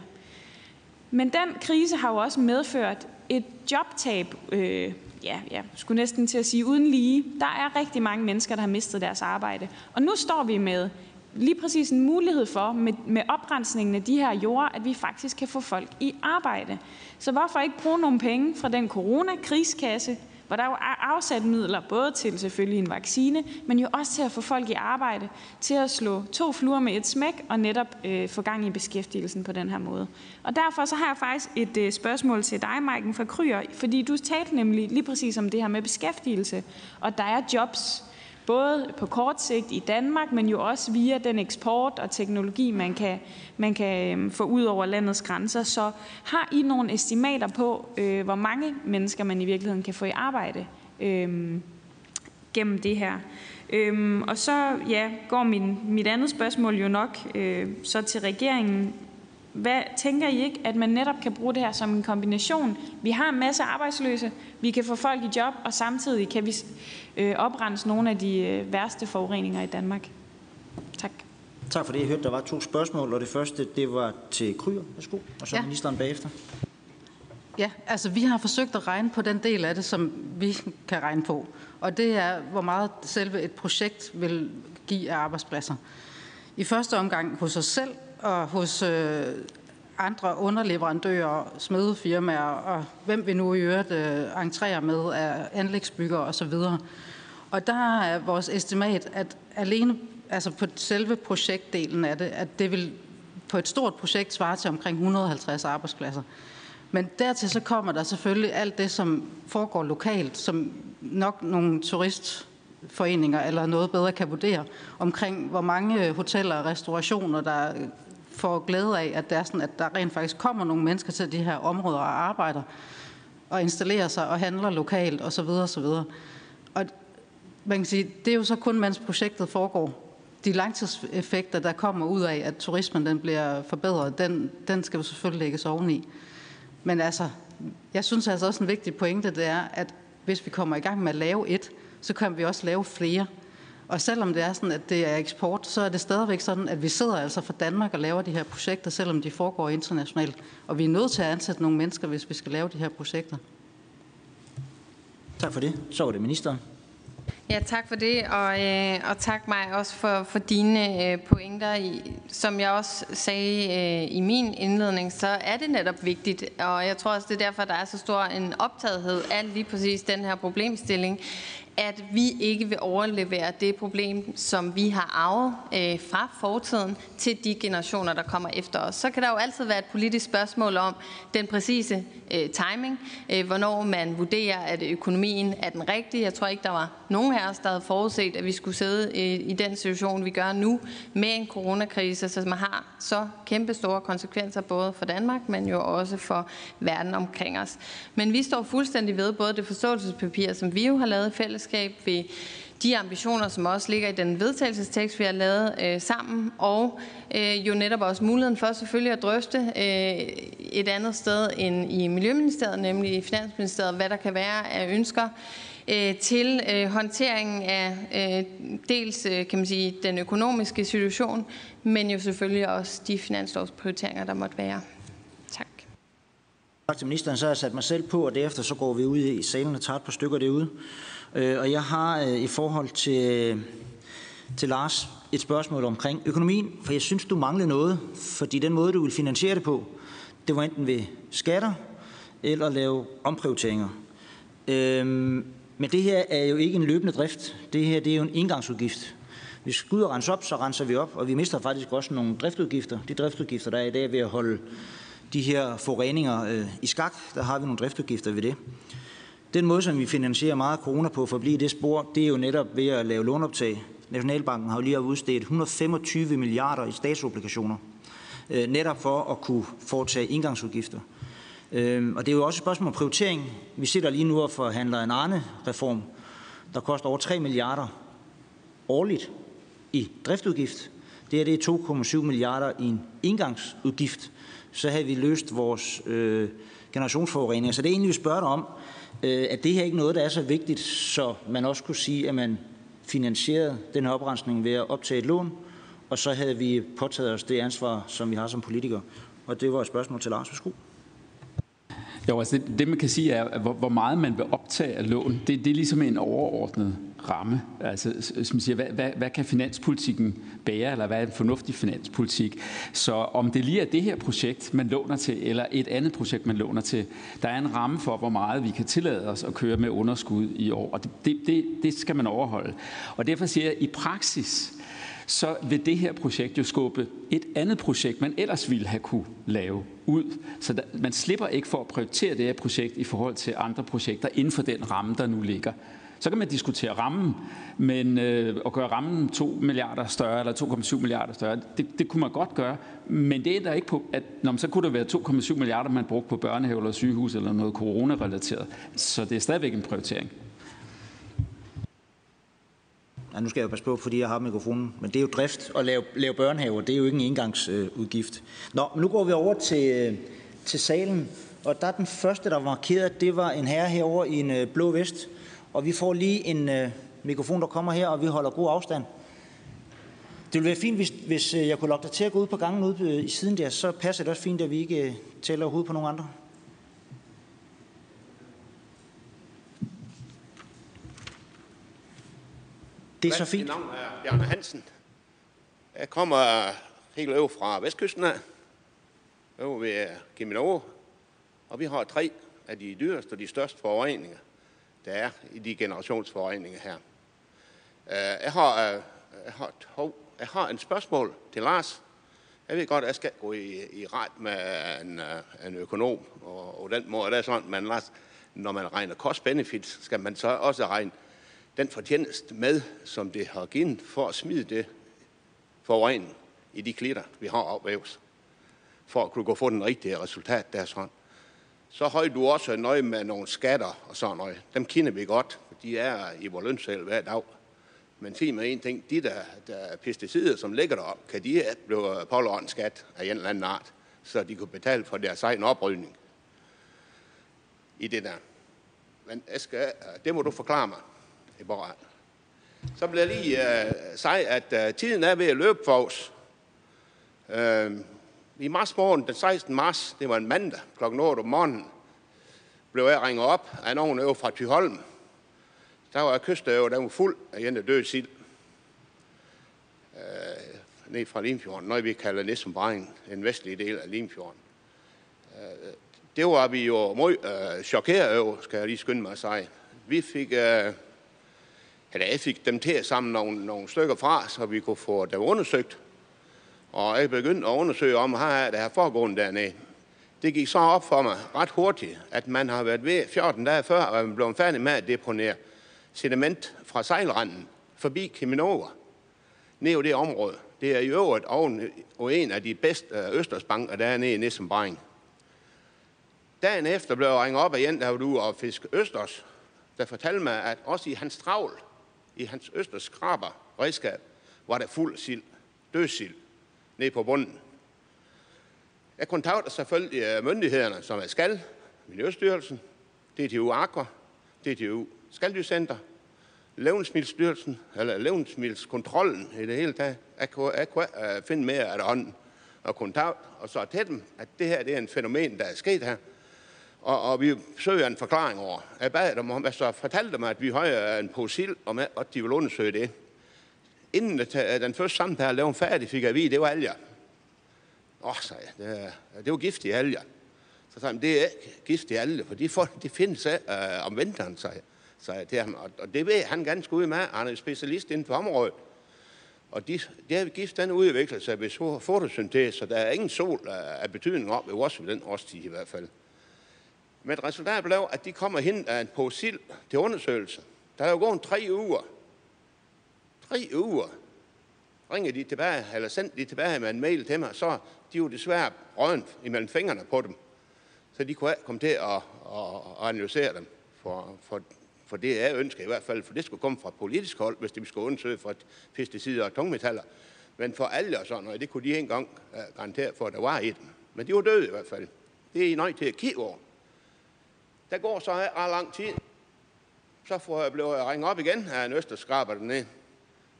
Men den krise har jo også medført et jobtab, øh, ja, jeg skulle næsten til at sige uden lige. Der er rigtig mange mennesker, der har mistet deres arbejde. Og nu står vi med lige præcis en mulighed for med, med oprensningen af de her jorder, at vi faktisk kan få folk i arbejde. Så hvorfor ikke bruge nogle penge fra den coronakriskasse, hvor der jo er afsat midler både til selvfølgelig en vaccine, men jo også til at få folk i arbejde, til at slå to fluer med et smæk og netop øh, få gang i beskæftigelsen på den her måde. Og derfor så har jeg faktisk et øh, spørgsmål til dig, Maiken fra Kryer, fordi du talte nemlig lige præcis om det her med beskæftigelse, og der er jobs, både på kort sigt i Danmark, men jo også via den eksport og teknologi, man kan, man kan øhm, få ud over landets grænser. Så har I nogle estimater på, øh, hvor mange mennesker man i virkeligheden kan få i arbejde øh, gennem det her? Øhm, og så ja, går min, mit andet spørgsmål jo nok øh, så til regeringen. Hvad tænker I ikke, at man netop kan bruge det her som en kombination? Vi har en masse arbejdsløse, vi kan få folk i job, og samtidig kan vi øh, oprense nogle af de øh, værste forureninger i Danmark. Tak. Tak for det. Jeg hørte, der var to spørgsmål, og det første, det var til Kryer. Værsgo, og så ja. ministeren bagefter. Ja, altså vi har forsøgt at regne på den del af det, som vi kan regne på. Og det er, hvor meget selve et projekt vil give af arbejdspladser. I første omgang hos os selv, og hos øh, andre underleverandører, smedefirmaer og hvem vi nu i øvrigt øh, entrerer med af anlægsbygger og så videre. Og der er vores estimat, at alene altså på selve projektdelen af det, at det vil på et stort projekt svare til omkring 150 arbejdspladser. Men dertil så kommer der selvfølgelig alt det, som foregår lokalt, som nok nogle turistforeninger eller noget bedre kan vurdere, omkring hvor mange hoteller og restaurationer, der får glæde af, at, det er sådan, at der rent faktisk kommer nogle mennesker til de her områder og arbejder og installerer sig og handler lokalt osv. osv. Og man kan sige, det er jo så kun, mens projektet foregår. De langtidseffekter, der kommer ud af, at turismen den bliver forbedret, den, den skal jo selvfølgelig lægges oveni. Men altså, jeg synes altså også en vigtig pointe, det er, at hvis vi kommer i gang med at lave et, så kan vi også lave flere. Og selvom det er sådan, at det er eksport, så er det stadigvæk sådan, at vi sidder altså for Danmark og laver de her projekter, selvom de foregår internationalt. Og vi er nødt til at ansætte nogle mennesker, hvis vi skal lave de her projekter. Tak for det. Så var det ministeren. Ja, tak for det, og, øh, og tak mig også for, for dine øh, pointer. I, som jeg også sagde øh, i min indledning, så er det netop vigtigt, og jeg tror også, det er derfor, der er så stor en optagethed af lige præcis den her problemstilling, at vi ikke vil overlevere det problem, som vi har arvet øh, fra fortiden, til de generationer, der kommer efter os. Så kan der jo altid være et politisk spørgsmål om den præcise øh, timing, øh, hvornår man vurderer, at økonomien er den rigtige. Jeg tror ikke, der var nogen af os, der havde forudset, at vi skulle sidde øh, i den situation, vi gør nu, med en coronakrise, som har så kæmpe store konsekvenser, både for Danmark, men jo også for verden omkring os. Men vi står fuldstændig ved både det forståelsespapir, som vi jo har lavet fælles, fællesskab, ved de ambitioner, som også ligger i den vedtagelsestekst, vi har lavet øh, sammen, og øh, jo netop også muligheden for selvfølgelig at drøfte øh, et andet sted end i Miljøministeriet, nemlig i Finansministeriet, hvad der kan være af ønsker øh, til øh, håndteringen af øh, dels øh, kan man sige, den økonomiske situation, men jo selvfølgelig også de finanslovsprioriteringer, der måtte være. Tak. Tak til ministeren. Så har jeg sat mig selv på, og derefter så går vi ud i salen og tager et par stykker derude. Øh, og jeg har øh, i forhold til, til Lars et spørgsmål omkring økonomien, for jeg synes, du mangler noget, fordi den måde, du vil finansiere det på, det var enten ved skatter eller lave omprioriteringer. Øhm, men det her er jo ikke en løbende drift. Det her det er jo en indgangsudgift. Hvis vi skal ud og rense op, så renser vi op, og vi mister faktisk også nogle driftudgifter. De driftudgifter, der er i dag ved at holde de her forureninger øh, i skak, der har vi nogle driftudgifter ved det. Den måde, som vi finansierer meget corona på for at blive det spor, det er jo netop ved at lave lånoptag. Nationalbanken har jo lige udstedt 125 milliarder i statsobligationer, øh, netop for at kunne foretage indgangsudgifter. Øh, og det er jo også et spørgsmål om prioritering. Vi sidder lige nu og forhandler en Arne-reform, der koster over 3 milliarder årligt i driftudgift. Det her det er 2,7 milliarder i en indgangsudgift. Så havde vi løst vores øh, generationsforureninger. Så det er egentlig, vi spørger dig om, øh, at det her ikke noget, der er så vigtigt, så man også kunne sige, at man finansierede den her oprensning ved at optage et lån, og så havde vi påtaget os det ansvar, som vi har som politikere. Og det var et spørgsmål til Lars. Værsgo. Jo, altså det, det man kan sige er, hvor, hvor meget man vil optage af lån, det, det er ligesom en overordnet ramme. Altså, som siger, hvad, hvad, hvad kan finanspolitikken bære, eller hvad er en fornuftig finanspolitik? Så om det lige er det her projekt, man låner til, eller et andet projekt, man låner til, der er en ramme for, hvor meget vi kan tillade os at køre med underskud i år, og det, det, det, det skal man overholde. Og derfor siger jeg, at i praksis, så vil det her projekt jo skubbe et andet projekt, man ellers ville have kunne lave ud. Så der, man slipper ikke for at prioritere det her projekt i forhold til andre projekter inden for den ramme, der nu ligger. Så kan man diskutere rammen, men øh, at gøre rammen 2 milliarder større eller 2,7 milliarder større, det, det kunne man godt gøre. Men det er ikke på, at når, man, så kunne det være 2,7 milliarder, man brugte på børnehave eller sygehus eller noget corona-relateret. Så det er stadigvæk en prioritering. Ja, nu skal jeg jo passe på, fordi jeg har mikrofonen, men det er jo drift at lave, lave børnehaver, det er jo ikke en engangsudgift. Nå, men nu går vi over til, øh, til salen, og der er den første, der var markeret, det var en herre herover i en øh, blå vest, og vi får lige en øh, mikrofon, der kommer her, og vi holder god afstand. Det ville være fint, hvis, hvis øh, jeg kunne lokke dig til at gå ud på gangen ude i siden der, så passer det også fint, at vi ikke øh, tæller overhovedet på nogen andre. Det er så fint. Mit navn er Bjarne Hansen. Jeg kommer helt over fra vestkysten af, over ved Cheminova, og vi har tre af de dyreste og de største forureninger, der er i de generationsforureninger her. Øh, jeg har, øh, jeg har, jeg har en spørgsmål til Lars. Jeg ved godt, at jeg skal gå i, i ret med en, øh, en økonom, og, og den måde det er sådan, man, når man regner cost-benefits, skal man så også regne den fortjeneste med, som det har givet for at smide det forurening i de klitter, vi har opvævet, for at kunne gå få den rigtige resultat der sådan. Så har du også nøje med nogle skatter og sådan noget. Dem kender vi godt, for de er i vores lønsal hver dag. Men sig mig en ting, de der, der pesticider, som ligger derop, kan de blive pålåret skat af en eller anden art, så de kunne betale for deres egen oprydning i det der. Men Eske, det må du forklare mig, Eborg. Så vil jeg lige øh, sige, at øh, tiden er ved at løbe for os. Uh, I mars morgen, den 16. mars, det var en mandag, kl. 8 om morgenen, blev jeg ringet op af nogen over fra Tyholm. der var kystøver, der var fuld af en død sild. Øh, ned fra Limfjorden, noget vi kalder Nissum Bræng, en vestlig del af Limfjorden. Øh, det var vi jo meget øh, chokeret over, skal jeg lige skynde mig at sige. Vi fik, øh, eller jeg fik dem til at samle nogle, nogle stykker fra, så vi kunne få dem undersøgt. Og jeg begyndte at undersøge om, hvad der her foregået dernede. Det gik så op for mig ret hurtigt, at man har været ved 14 dage før, og man blev færdig med at deponere sediment fra sejlranden forbi Keminova ned i det område. Det er i øvrigt oven og en af de bedste øh, Østersbanker, der er nede i Nissenbring. Dagen efter blev jeg ringet op af en, der var ude og fiske Østers, der fortalte mig, at også i hans travl, i hans Østers skraber redskab, var der fuld sild, dødsild, ned på bunden. Jeg kontakter selvfølgelig øh, myndighederne, som er skal, Miljøstyrelsen, DTU Aqua, DTU Skaldyrcenter, Levensmiddelstyrelsen, eller Levensmiddelskontrollen i det hele taget, Jeg kunne, jeg kunne øh, finde mere af det hånden og kontakt, og så til dem, at det her det er en fænomen, der er sket her. Og, og vi søger en forklaring over. Jeg bad dem om, altså fortalte dem, at vi har øh, en posil, og at de vil undersøge det. Inden det, den første samtale lavede færdig, fik jeg at vide, det var alger. Åh, oh, sagde jeg, det, det var giftige alger. Så sagde jeg, det er ikke giftige alger, for de, folk, de findes uh, om vinteren, sagde jeg sagde jeg til ham. Og, og det ved han ganske ud med. Han er specialist inden for området. Og de, det er gift den udvikler sig ved fotosyntese, så der er ingen sol øh, af betydning op ved os ved den årstid i hvert fald. Men resultatet blev, at de kommer hen af en på sild til undersøgelse. Der er jo gået tre uger. Tre uger. Ringer de tilbage, eller sendte de tilbage med en mail til mig, så de jo desværre rødent imellem fingrene på dem. Så de kunne ikke komme til at, at, at analysere dem for, for for det er ønsket i hvert fald, for det skulle komme fra politisk hold, hvis de skulle undersøge for pesticider og tungmetaller. Men for alle og sådan noget, det kunne de ikke engang øh, garantere for, at der var i dem. Men de var døde i hvert fald. Det er I nødt til at kigge over. Der går så ret ah, lang tid. Så får jeg blevet ringet op igen af en østerskraber dernede.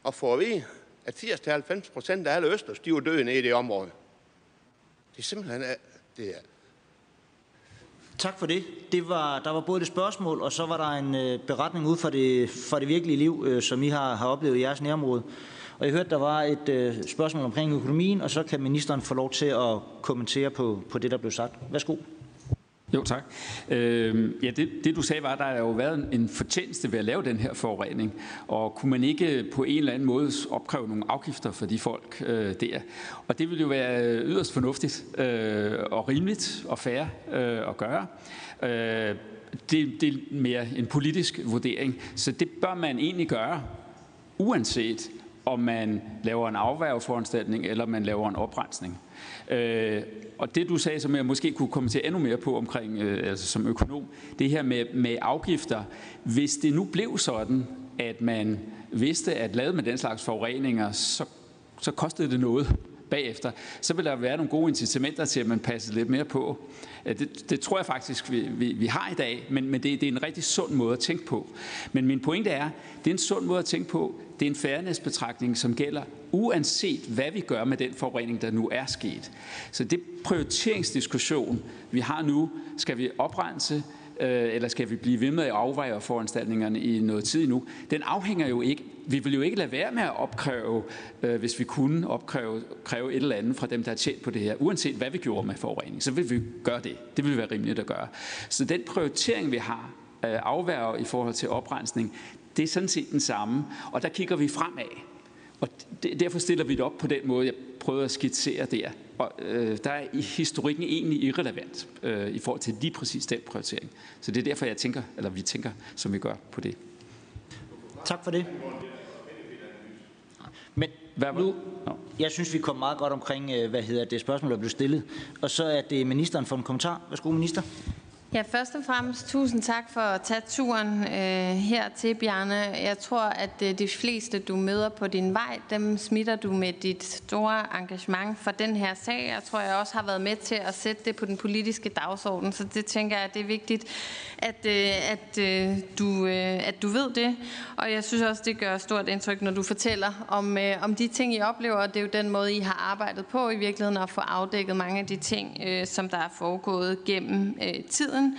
Og får vi, at 80-90 procent af alle østers, de var døde nede i det område. Det er simpelthen, øh, det er, Tak for det. det var, der var både et spørgsmål, og så var der en øh, beretning ud fra det, fra det virkelige liv, øh, som I har, har oplevet i jeres nærområde. Og jeg hørte, der var et øh, spørgsmål omkring økonomien, og så kan ministeren få lov til at kommentere på, på det, der blev sagt. Værsgo. Jo, tak. Øh, ja, det, det du sagde var, at der har jo været en fortjeneste ved at lave den her forurening, og kunne man ikke på en eller anden måde opkræve nogle afgifter for de folk øh, der? Og det ville jo være øh, yderst fornuftigt øh, og rimeligt og fair øh, at gøre. Øh, det, det er mere en politisk vurdering, så det bør man egentlig gøre, uanset om man laver en afværgeforanstaltning eller man laver en oprensning. Øh, og det du sagde, som jeg måske kunne kommentere endnu mere på omkring, øh, altså som økonom, det her med, med afgifter. Hvis det nu blev sådan, at man vidste, at lavet med den slags forureninger, så, så kostede det noget bagefter, så vil der være nogle gode incitamenter til, at man passer lidt mere på. Øh, det, det tror jeg faktisk, vi, vi, vi har i dag, men, men det, det er en rigtig sund måde at tænke på. Men min pointe er, det er en sund måde at tænke på. Det er en fairnessbetragtning, som gælder uanset hvad vi gør med den forurening, der nu er sket. Så det prioriteringsdiskussion, vi har nu, skal vi oprense, øh, eller skal vi blive ved med at afveje foranstaltningerne i noget tid nu, den afhænger jo ikke vi vil jo ikke lade være med at opkræve, øh, hvis vi kunne opkræve kræve et eller andet fra dem, der har tjent på det her, uanset hvad vi gjorde med forurening, så vil vi gøre det. Det vil være rimeligt at gøre. Så den prioritering, vi har, øh, afværge i forhold til oprensning, det er sådan set den samme, og der kigger vi fremad. Og derfor stiller vi det op på den måde, jeg prøvede at skitsere der. Og øh, der er i historikken egentlig irrelevant øh, i forhold til lige præcis den prioritering. Så det er derfor, jeg tænker, eller vi tænker, som vi gør på det. Tak for det. Men hvad nu, jeg synes, vi kom meget godt omkring, øh, hvad hedder det spørgsmål, der blev stillet. Og så er det ministeren for en kommentar. Værsgo, minister. Ja, først og fremmest tusind tak for at tage turen øh, her til, Bjarne. Jeg tror, at øh, de fleste, du møder på din vej, dem smitter du med dit store engagement for den her sag. Jeg tror, jeg også har været med til at sætte det på den politiske dagsorden, så det tænker jeg, at det er vigtigt, at, øh, at, øh, du, øh, at du ved det. Og jeg synes også, det gør stort indtryk, når du fortæller om, øh, om de ting, I oplever. Det er jo den måde, I har arbejdet på i virkeligheden at få afdækket mange af de ting, øh, som der er foregået gennem øh, tiden siden.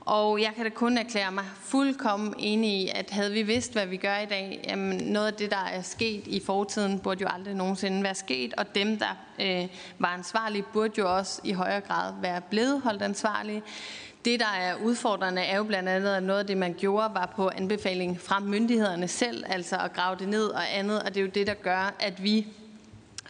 Og jeg kan da kun erklære mig fuldkommen enig i, at havde vi vidst, hvad vi gør i dag, jamen noget af det, der er sket i fortiden, burde jo aldrig nogensinde være sket. Og dem, der øh, var ansvarlige, burde jo også i højere grad være blevet holdt ansvarlige. Det, der er udfordrende, er jo blandt andet, at noget af det, man gjorde, var på anbefaling fra myndighederne selv, altså at grave det ned og andet. Og det er jo det, der gør, at vi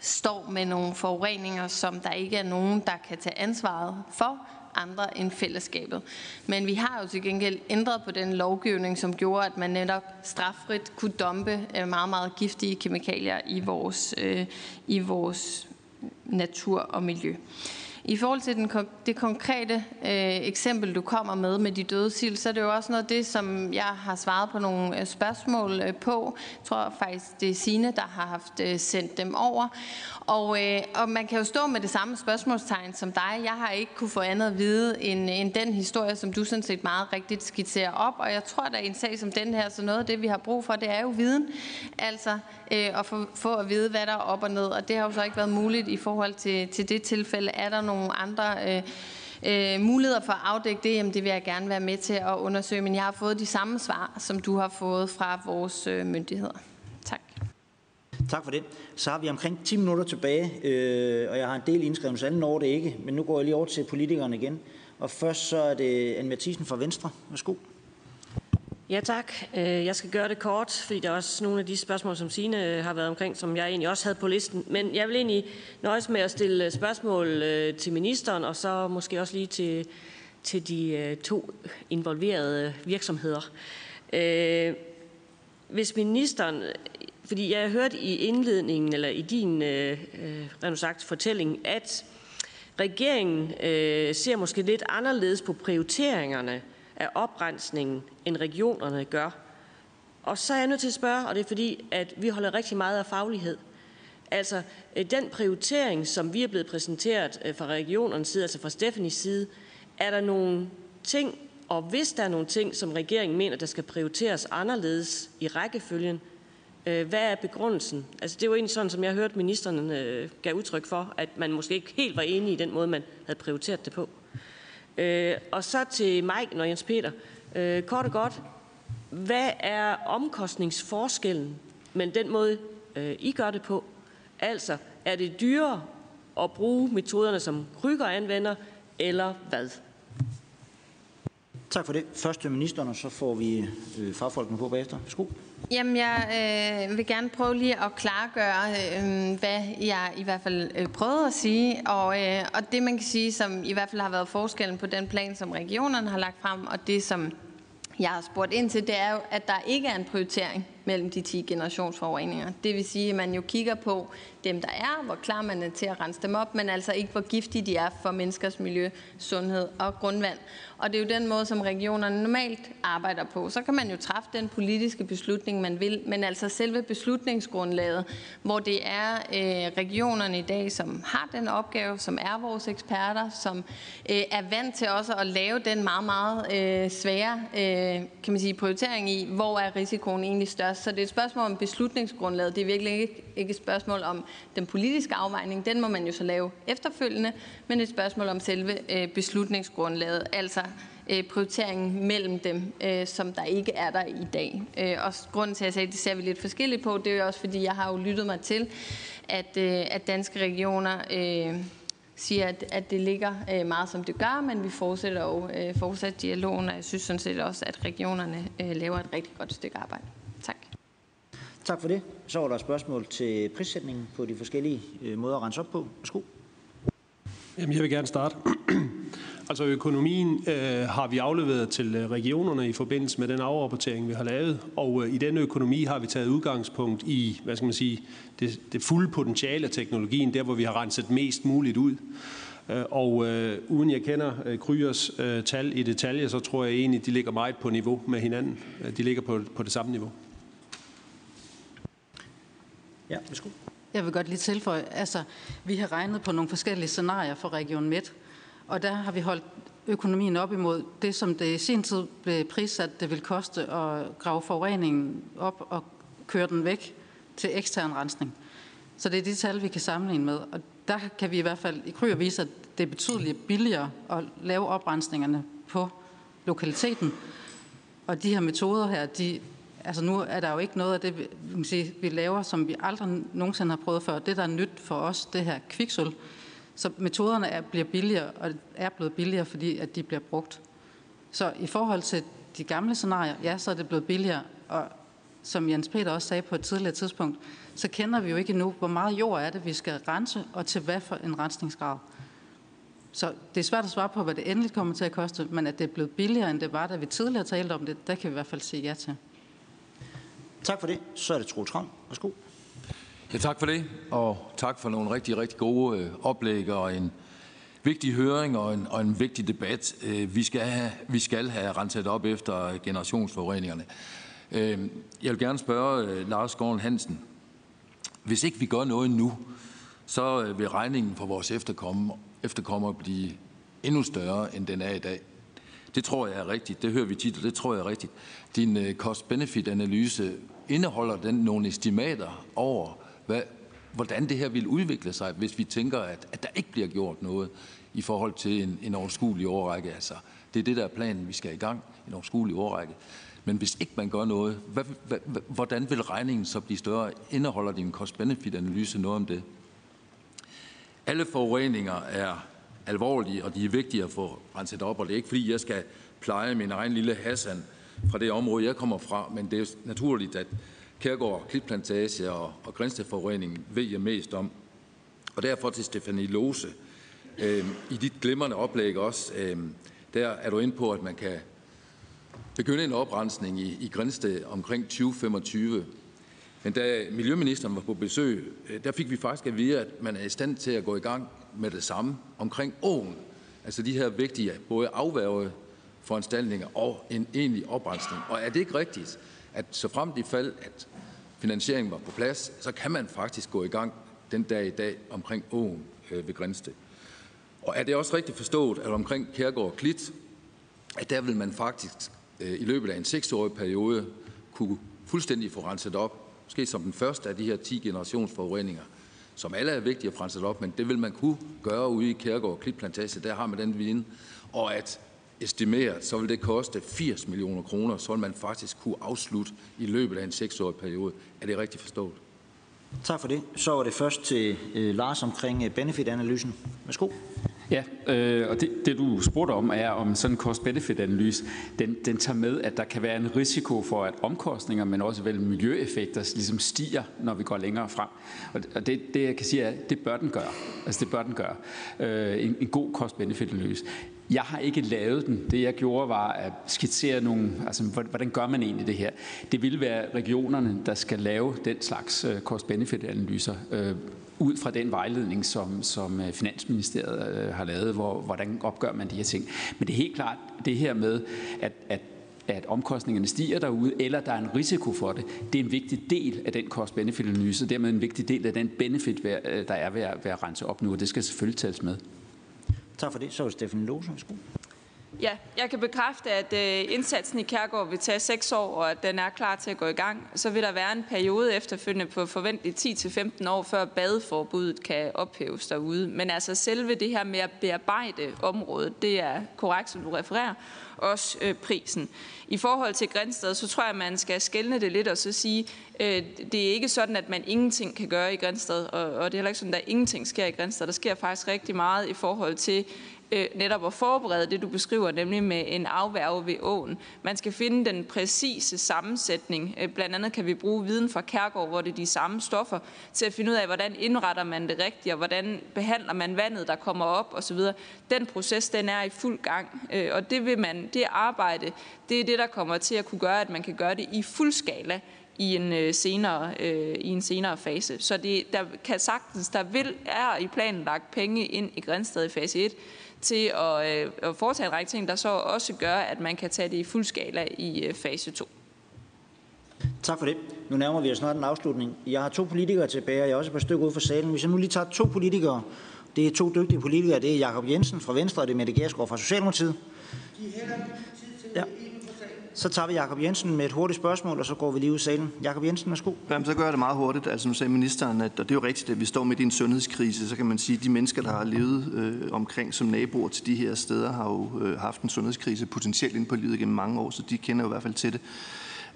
står med nogle forureninger, som der ikke er nogen, der kan tage ansvaret for, andre end fællesskabet. Men vi har jo til gengæld ændret på den lovgivning, som gjorde, at man netop straffrit kunne dumpe øh, meget, meget giftige kemikalier i vores, øh, i vores natur og miljø. I forhold til den, det konkrete øh, eksempel, du kommer med med de døde sild, så er det jo også noget af det, som jeg har svaret på nogle øh, spørgsmål øh, på. Jeg tror faktisk, det er Signe, der har haft øh, sendt dem over. Og, øh, og man kan jo stå med det samme spørgsmålstegn som dig. Jeg har ikke kunne få andet at vide end, end den historie, som du sådan set meget rigtigt skitserer op. Og jeg tror, at en sag som den her, så noget af det, vi har brug for, det er jo viden. Altså øh, og få, få at vide, hvad der er op og ned. Og det har jo så ikke været muligt i forhold til, til det tilfælde. Er der nogle andre... Øh, øh, muligheder for at afdække det, jamen det vil jeg gerne være med til at undersøge, men jeg har fået de samme svar, som du har fået fra vores øh, myndigheder. Tak. Tak for det. Så har vi omkring 10 minutter tilbage, øh, og jeg har en del indskrevet, så alle når det ikke, men nu går jeg lige over til politikerne igen. Og først så er det Anne Mathisen fra Venstre. Værsgo. Ja tak. Øh, jeg skal gøre det kort, fordi der er også nogle af de spørgsmål, som Signe øh, har været omkring, som jeg egentlig også havde på listen. Men jeg vil egentlig nøjes med at stille øh, spørgsmål til ministeren, og så måske også lige til, til de to involverede virksomheder. Hvis ministeren, fordi jeg har hørt i indledningen, eller i din øh, sagt, fortælling, at regeringen øh, ser måske lidt anderledes på prioriteringerne af oprensningen, end regionerne gør. Og så er jeg nødt til at spørge, og det er fordi, at vi holder rigtig meget af faglighed. Altså, øh, den prioritering, som vi er blevet præsenteret øh, fra regionernes side, altså fra Stefanis side, er der nogle ting, og hvis der er nogle ting, som regeringen mener, der skal prioriteres anderledes i rækkefølgen, øh, hvad er begrundelsen? Altså, det var egentlig sådan, som jeg hørte ministeren gav udtryk for, at man måske ikke helt var enig i den måde, man havde prioriteret det på. Øh, og så til Mike og Jens Peter. Øh, kort og godt, hvad er omkostningsforskellen men den måde, øh, I gør det på? Altså, er det dyrere at bruge metoderne, som Kryger anvender, eller hvad? Tak for det. Først til ministeren, og så får vi øh, fagfolkene på bagefter. Værsgo. Jamen, jeg øh, vil gerne prøve lige at klargøre, øh, hvad jeg i hvert fald øh, prøvede at sige. Og, øh, og det, man kan sige, som i hvert fald har været forskellen på den plan, som regionerne har lagt frem, og det, som jeg har spurgt ind til, det er jo, at der ikke er en prioritering mellem de 10 generationsforureninger. Det vil sige, at man jo kigger på dem, der er, hvor klar man er til at rense dem op, men altså ikke, hvor giftige de er for menneskers miljø, sundhed og grundvand. Og det er jo den måde, som regionerne normalt arbejder på. Så kan man jo træffe den politiske beslutning, man vil, men altså selve beslutningsgrundlaget, hvor det er øh, regionerne i dag, som har den opgave, som er vores eksperter, som øh, er vant til også at lave den meget, meget øh, svære øh, kan man sige, prioritering i, hvor er risikoen egentlig størst så det er et spørgsmål om beslutningsgrundlaget. Det er virkelig ikke, et spørgsmål om den politiske afvejning. Den må man jo så lave efterfølgende, men et spørgsmål om selve øh, beslutningsgrundlaget, altså øh, prioriteringen mellem dem, øh, som der ikke er der i dag. Og grunden til, at jeg sagde, at det ser vi lidt forskelligt på, det er jo også, fordi jeg har jo lyttet mig til, at, at danske regioner siger, at, at det ligger øh, meget, som det gør, men vi fortsætter jo øh, fortsat dialogen, og jeg synes sådan set også, at regionerne øh, laver et rigtig godt stykke arbejde. Tak. For det. Så var der et spørgsmål til prissætningen på de forskellige øh, måder at rense op på. Værsgo. Jamen, jeg vil gerne starte. altså økonomien øh, har vi afleveret til øh, regionerne i forbindelse med den afrapportering, vi har lavet. Og øh, i den økonomi har vi taget udgangspunkt i, hvad skal man sige, det, det fulde potentiale af teknologien, der hvor vi har renset mest muligt ud. Øh, og øh, uden jeg kender øh, Kryers øh, tal i detalje, så tror jeg egentlig, de ligger meget på niveau med hinanden. Øh, de ligger på, på det samme niveau. Ja, værsgo. Jeg vil godt lige tilføje, altså vi har regnet på nogle forskellige scenarier for Region Midt, og der har vi holdt økonomien op imod det, som det i sin tid blev prissat, det vil koste at grave forureningen op og køre den væk til ekstern rensning. Så det er de tal, vi kan sammenligne med. Og der kan vi i hvert fald i Kryer vise, at det er betydeligt billigere at lave oprensningerne på lokaliteten. Og de her metoder her, de altså nu er der jo ikke noget af det, vi, vi, sige, vi laver, som vi aldrig nogensinde har prøvet før. Det, der er nyt for os, det her kviksøl. Så metoderne er, bliver billigere, og er blevet billigere, fordi at de bliver brugt. Så i forhold til de gamle scenarier, ja, så er det blevet billigere. Og som Jens Peter også sagde på et tidligere tidspunkt, så kender vi jo ikke endnu, hvor meget jord er det, vi skal rense, og til hvad for en rensningsgrad. Så det er svært at svare på, hvad det endeligt kommer til at koste, men at det er blevet billigere, end det var, da vi tidligere talte om det, der kan vi i hvert fald sige ja til. Tak for det. Så er det Troels Ravn. Værsgo. Ja, tak for det, og tak for nogle rigtig, rigtig gode øh, oplæg og en vigtig høring og en, og en vigtig debat. Øh, vi, skal have, vi skal have renset op efter generationsforureningerne. Øh, jeg vil gerne spørge øh, Lars Gården Hansen. Hvis ikke vi gør noget nu, så øh, vil regningen for vores efterkommere, efterkommer blive endnu større, end den er i dag. Det tror jeg er rigtigt. Det hører vi tit, og det tror jeg er rigtigt. Din øh, cost-benefit-analyse indeholder den nogle estimater over, hvad, hvordan det her vil udvikle sig, hvis vi tænker, at, at der ikke bliver gjort noget i forhold til en, en overskuelig overrække. Altså, det er det, der er planen, vi skal i gang, en overskuelig overrække. Men hvis ikke man gør noget, hvad, hvad, hvordan vil regningen så blive større? Indeholder din cost-benefit-analyse noget om det? Alle forureninger er alvorlige, og de er vigtige at få renset op. Og det er ikke fordi, jeg skal pleje min egen lille Hassan fra det område, jeg kommer fra, men det er naturligt, at Kærgård, Klitplantage og, og Grænstedforureningen ved jeg mest om. Og derfor til Stefanie Lose. Øh, I dit glimrende oplæg også, øh, der er du inde på, at man kan begynde en oprensning i, i Grænsted omkring 2025. Men da miljøministeren var på besøg, øh, der fik vi faktisk at vide, at man er i stand til at gå i gang med det samme omkring åen. Altså de her vigtige både afværge foranstaltninger og en egentlig oprensning. Og er det ikke rigtigt, at så frem i fald, at finansieringen var på plads, så kan man faktisk gå i gang den dag i dag omkring åen øh, ved Grænsted. Og er det også rigtigt forstået, at omkring Kærgård og Klit, at der vil man faktisk øh, i løbet af en seksårig periode kunne fuldstændig få renset op, måske som den første af de her 10 generationsforureninger, som alle er vigtige at rense op, men det vil man kunne gøre ude i Kærgård og Klitplantage, der har man den viden, og at estimeret, så vil det koste 80 millioner kroner, så vil man faktisk kunne afslutte i løbet af en seksårig periode. Er det rigtigt forstået? Tak for det. Så var det først til øh, Lars omkring øh, benefit-analysen. Værsgo. Ja, øh, og det, det du spurgte om er, om sådan en cost-benefit-analyse, den, den tager med, at der kan være en risiko for, at omkostninger, men også vel miljøeffekter, ligesom stiger, når vi går længere frem. Og det, det jeg kan sige er, det bør den gøre. Altså det bør den gøre. Øh, en, en god cost-benefit-analyse. Jeg har ikke lavet den. Det jeg gjorde var at skitsere nogle, altså hvordan gør man egentlig det her? Det vil være regionerne, der skal lave den slags øh, cost-benefit-analyser øh, ud fra den vejledning, som, som øh, Finansministeriet øh, har lavet, hvor, hvordan opgør man de her ting. Men det er helt klart det her med, at, at at omkostningerne stiger derude, eller der er en risiko for det. Det er en vigtig del af den cost-benefit-analyse, og dermed en vigtig del af den benefit, øh, der er ved at, ved at rense op nu, og det skal selvfølgelig tales med. Tak for det. Så er Steffen Stefan Lose. Værsgo. Ja, jeg kan bekræfte, at øh, indsatsen i Kærgård vil tage 6 år, og at den er klar til at gå i gang. Så vil der være en periode efterfølgende på forventeligt 10-15 år, før badeforbuddet kan ophæves derude. Men altså selve det her med at bearbejde området, det er korrekt, som du refererer, også øh, prisen. I forhold til Grænsted, så tror jeg, at man skal skælne det lidt og så sige, øh, det er ikke sådan, at man ingenting kan gøre i Grænsted, og, og det er heller ikke sådan, at der ingenting sker i Grænsted. Der sker faktisk rigtig meget i forhold til øh, netop at forberede det, du beskriver, nemlig med en afværge ved åen. Man skal finde den præcise sammensætning. Øh, blandt andet kan vi bruge viden fra Kærgård, hvor det er de samme stoffer, til at finde ud af, hvordan indretter man det rigtigt, og hvordan behandler man vandet, der kommer op osv. Den proces, den er i fuld gang, øh, og det vil man, det arbejde, det er det, der kommer til at kunne gøre, at man kan gøre det i fuld skala i en øh, senere øh, i en senere fase. Så det, der kan sagtens, der vil er i planen lagt penge ind i Grænsted i fase 1 til at, øh, at foretage en række ting, der så også gør, at man kan tage det i fuld skala i øh, fase 2. Tak for det. Nu nærmer vi os snart en afslutning. Jeg har to politikere tilbage, og jeg er også et par stykker ud fra salen. Hvis jeg nu lige tager to politikere, det er to dygtige politikere, det er Jakob Jensen fra Venstre, og det er Mette Gersgaard fra Socialdemokratiet. Ja. Så tager vi Jakob Jensen med et hurtigt spørgsmål, og så går vi lige ud i salen. Jakob Jensen, værsgo. Jamen, så gør jeg det meget hurtigt. Altså, nu sagde ministeren, at, og det er jo rigtigt, at vi står midt i en sundhedskrise, så kan man sige, at de mennesker, der har levet øh, omkring som naboer til de her steder, har jo øh, haft en sundhedskrise potentielt ind på livet gennem mange år, så de kender jo i hvert fald til det.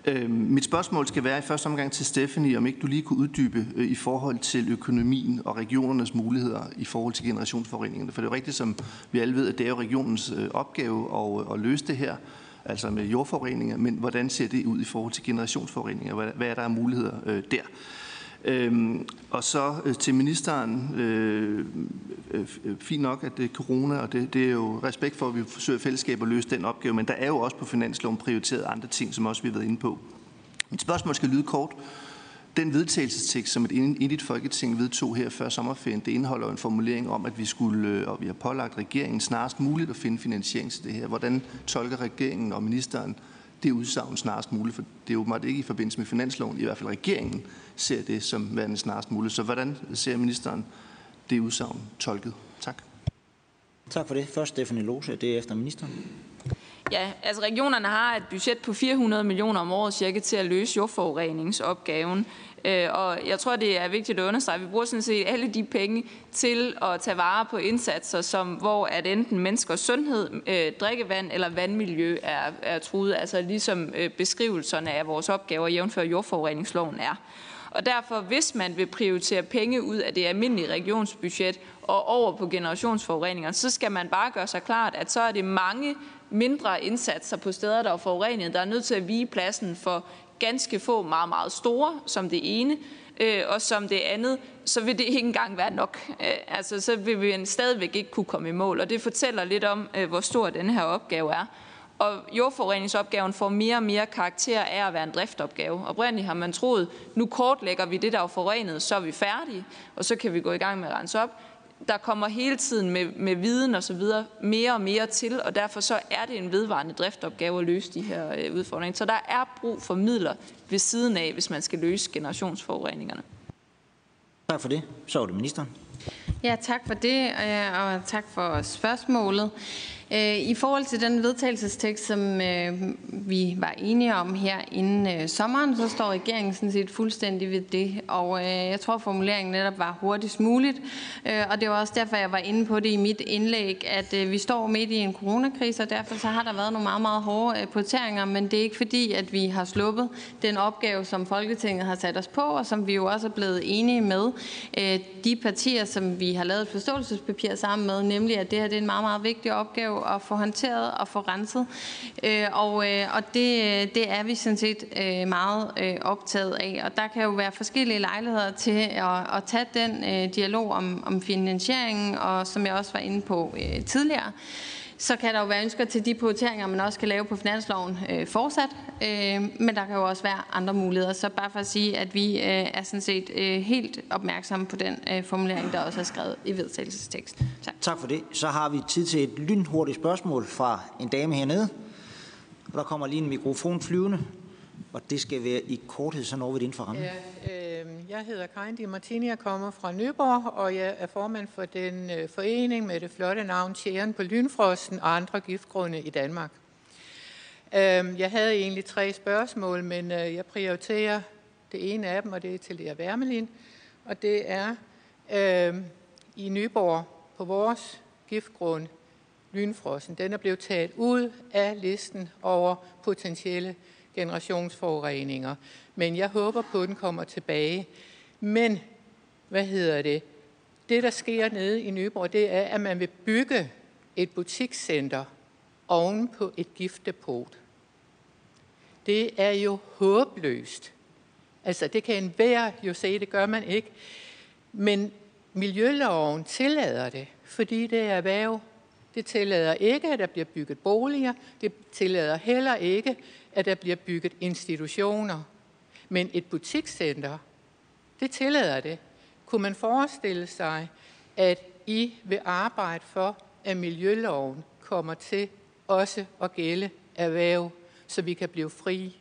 Øh, mit spørgsmål skal være i første omgang til Stephanie, om ikke du lige kunne uddybe øh, i forhold til økonomien og regionernes muligheder i forhold til generationsforeningerne. For det er jo rigtigt, som vi alle ved, at det er jo regionens øh, opgave at, øh, at løse det her altså med jordforureninger, men hvordan ser det ud i forhold til generationsforureninger? Hvad, hvad er der af muligheder øh, der? Øhm, og så øh, til ministeren, øh, øh, øh fint nok, at det er corona, og det, det er jo respekt for, at vi forsøger fællesskab at løse den opgave, men der er jo også på finansloven prioriteret andre ting, som også vi har været inde på. Mit spørgsmål skal lyde kort. Den vedtagelsestekst, som et enigt folketing vedtog her før sommerferien, det indeholder en formulering om, at vi skulle, øh, og vi har pålagt regeringen snarest muligt at finde finansiering til det her. Hvordan tolker regeringen og ministeren det udsagn snarest muligt? For det er jo meget ikke i forbindelse med finansloven, i hvert fald regeringen ser det som værende snarest muligt. Så hvordan ser ministeren det udsagn tolket? Tak. Tak for det. Først Stefanie Lose, det er efter ministeren. Ja, altså regionerne har et budget på 400 millioner om året cirka til at løse jordforureningsopgaven. Øh, og jeg tror, det er vigtigt at understrege, at vi bruger sådan set alle de penge til at tage vare på indsatser, som, hvor at enten menneskers sundhed, øh, drikkevand eller vandmiljø er, er truet, altså ligesom øh, beskrivelserne af vores opgaver jævnfør jordforureningsloven er. Og derfor, hvis man vil prioritere penge ud af det almindelige regionsbudget og over på generationsforureninger, så skal man bare gøre sig klart, at så er det mange mindre indsatser på steder, der er forurenet, der er nødt til at vige pladsen for ganske få meget, meget store, som det ene, øh, og som det andet, så vil det ikke engang være nok. Øh, altså, så vil vi stadigvæk ikke kunne komme i mål, og det fortæller lidt om, øh, hvor stor den her opgave er. Og jordforureningsopgaven får mere og mere karakter af at være en driftopgave. Oprindeligt har man troet, nu kortlægger vi det, der er forurenet, så er vi færdige, og så kan vi gå i gang med at rense op der kommer hele tiden med, med viden og så videre mere og mere til, og derfor så er det en vedvarende driftopgave at løse de her øh, udfordringer. Så der er brug for midler ved siden af, hvis man skal løse generationsforureningerne. Tak for det. Så er det ministeren. Ja, tak for det, øh, og tak for spørgsmålet. Øh, I forhold til den vedtagelsestekst, som øh, vi var enige om her inden øh, sommeren, så står regeringen sådan set fuldstændig ved det. Og jeg tror, formuleringen netop var hurtigst muligt. Og det var også derfor, jeg var inde på det i mit indlæg, at vi står midt i en coronakrise, og derfor så har der været nogle meget, meget hårde prioriteringer. Men det er ikke fordi, at vi har sluppet den opgave, som Folketinget har sat os på, og som vi jo også er blevet enige med de partier, som vi har lavet et forståelsespapir sammen med, nemlig at det her det er en meget, meget vigtig opgave at få håndteret og få renset. Øh, og øh, og det, det er vi sådan set øh, meget øh, optaget af. Og der kan jo være forskellige lejligheder til at, at tage den øh, dialog om, om finansieringen, og som jeg også var inde på øh, tidligere, så kan der jo være ønsker til de prioriteringer, man også kan lave på finansloven øh, fortsat. Øh, men der kan jo også være andre muligheder. Så bare for at sige, at vi øh, er sådan set øh, helt opmærksomme på den øh, formulering, der også er skrevet i vedtagelsestekst. Tak. tak for det. Så har vi tid til et lynhurtigt spørgsmål fra en dame hernede. Og der kommer lige en mikrofon flyvende og det skal være i korthed, så når vi det inden for rammen. Ja, øh, jeg hedder Karin Di Martini, jeg kommer fra Nyborg, og jeg er formand for den øh, forening med det flotte navn Tjæren på Lynfrosten og andre giftgrunde i Danmark. Øh, jeg havde egentlig tre spørgsmål, men øh, jeg prioriterer det ene af dem, og det er til Lea Wermelin, og det er øh, i Nyborg på vores giftgrund Lynfrosten. Den er blevet taget ud af listen over potentielle generationsforureninger. Men jeg håber på, at den kommer tilbage. Men, hvad hedder det? Det, der sker nede i Nyborg, det er, at man vil bygge et butikscenter oven på et giftdepot. Det er jo håbløst. Altså, det kan enhver jo se, det gør man ikke. Men miljøloven tillader det, fordi det er erhverv. Det tillader ikke, at der bliver bygget boliger. Det tillader heller ikke, at der bliver bygget institutioner. Men et butikscenter, det tillader det. Kunne man forestille sig, at I vil arbejde for, at miljøloven kommer til også at gælde erhverv, så vi kan blive fri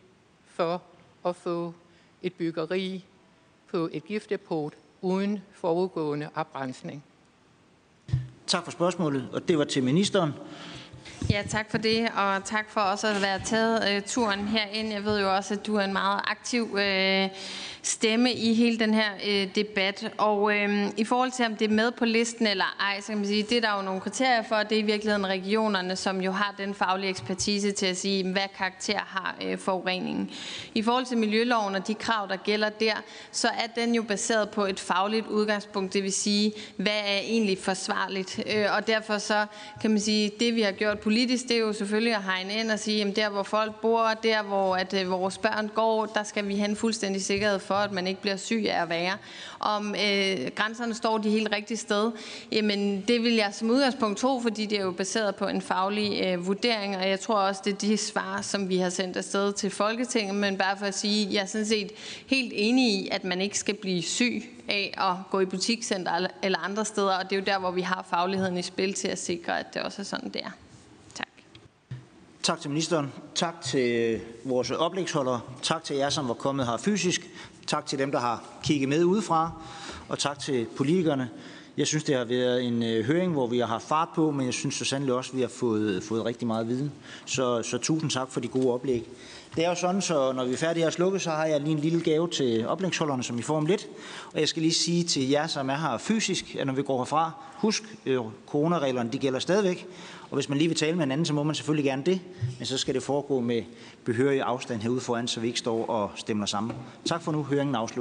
for at få et byggeri på et giftdepot uden forudgående oprensning? Tak for spørgsmålet, og det var til ministeren. Ja, tak for det, og tak for også at være taget øh, turen herind. Jeg ved jo også, at du er en meget aktiv øh, stemme i hele den her øh, debat. Og øh, i forhold til, om det er med på listen eller ej, så kan man sige, det er der jo nogle kriterier for. Det er i virkeligheden regionerne, som jo har den faglige ekspertise til at sige, hvad karakter har øh, forureningen. I forhold til miljøloven og de krav, der gælder der, så er den jo baseret på et fagligt udgangspunkt. Det vil sige, hvad er egentlig forsvarligt? Øh, og derfor så kan man sige, det vi har gjort politisk, det er jo selvfølgelig at hegne ind og sige, at der hvor folk bor, der hvor at, øh, vores børn går, der skal vi have en fuldstændig sikkerhed for, at man ikke bliver syg af at være. Om øh, grænserne står de helt rigtige sted, jamen det vil jeg som udgangspunkt tro, fordi det er jo baseret på en faglig øh, vurdering, og jeg tror også, det er de svar, som vi har sendt afsted til Folketinget, men bare for at sige, jeg er sådan set helt enig i, at man ikke skal blive syg af at gå i butikscenter eller andre steder, og det er jo der, hvor vi har fagligheden i spil til at sikre, at det også er sådan, det er. Tak til ministeren. Tak til vores oplægsholdere. Tak til jer, som var kommet her fysisk. Tak til dem, der har kigget med udefra. Og tak til politikerne. Jeg synes, det har været en øh, høring, hvor vi har haft fart på, men jeg synes så sandelig også, at vi har fået, fået rigtig meget viden. Så, så tusind tak for de gode oplæg. Det er jo sådan, så når vi er færdige at slukke, så har jeg lige en lille gave til oplægsholderne, som I får om lidt. Og jeg skal lige sige til jer, som er her fysisk, at når vi går herfra, husk, øh, coronareglerne de gælder stadigvæk. Og hvis man lige vil tale med en anden, så må man selvfølgelig gerne det. Men så skal det foregå med behørig afstand herude foran, så vi ikke står og stemmer sammen. Tak for nu. Høringen afslut.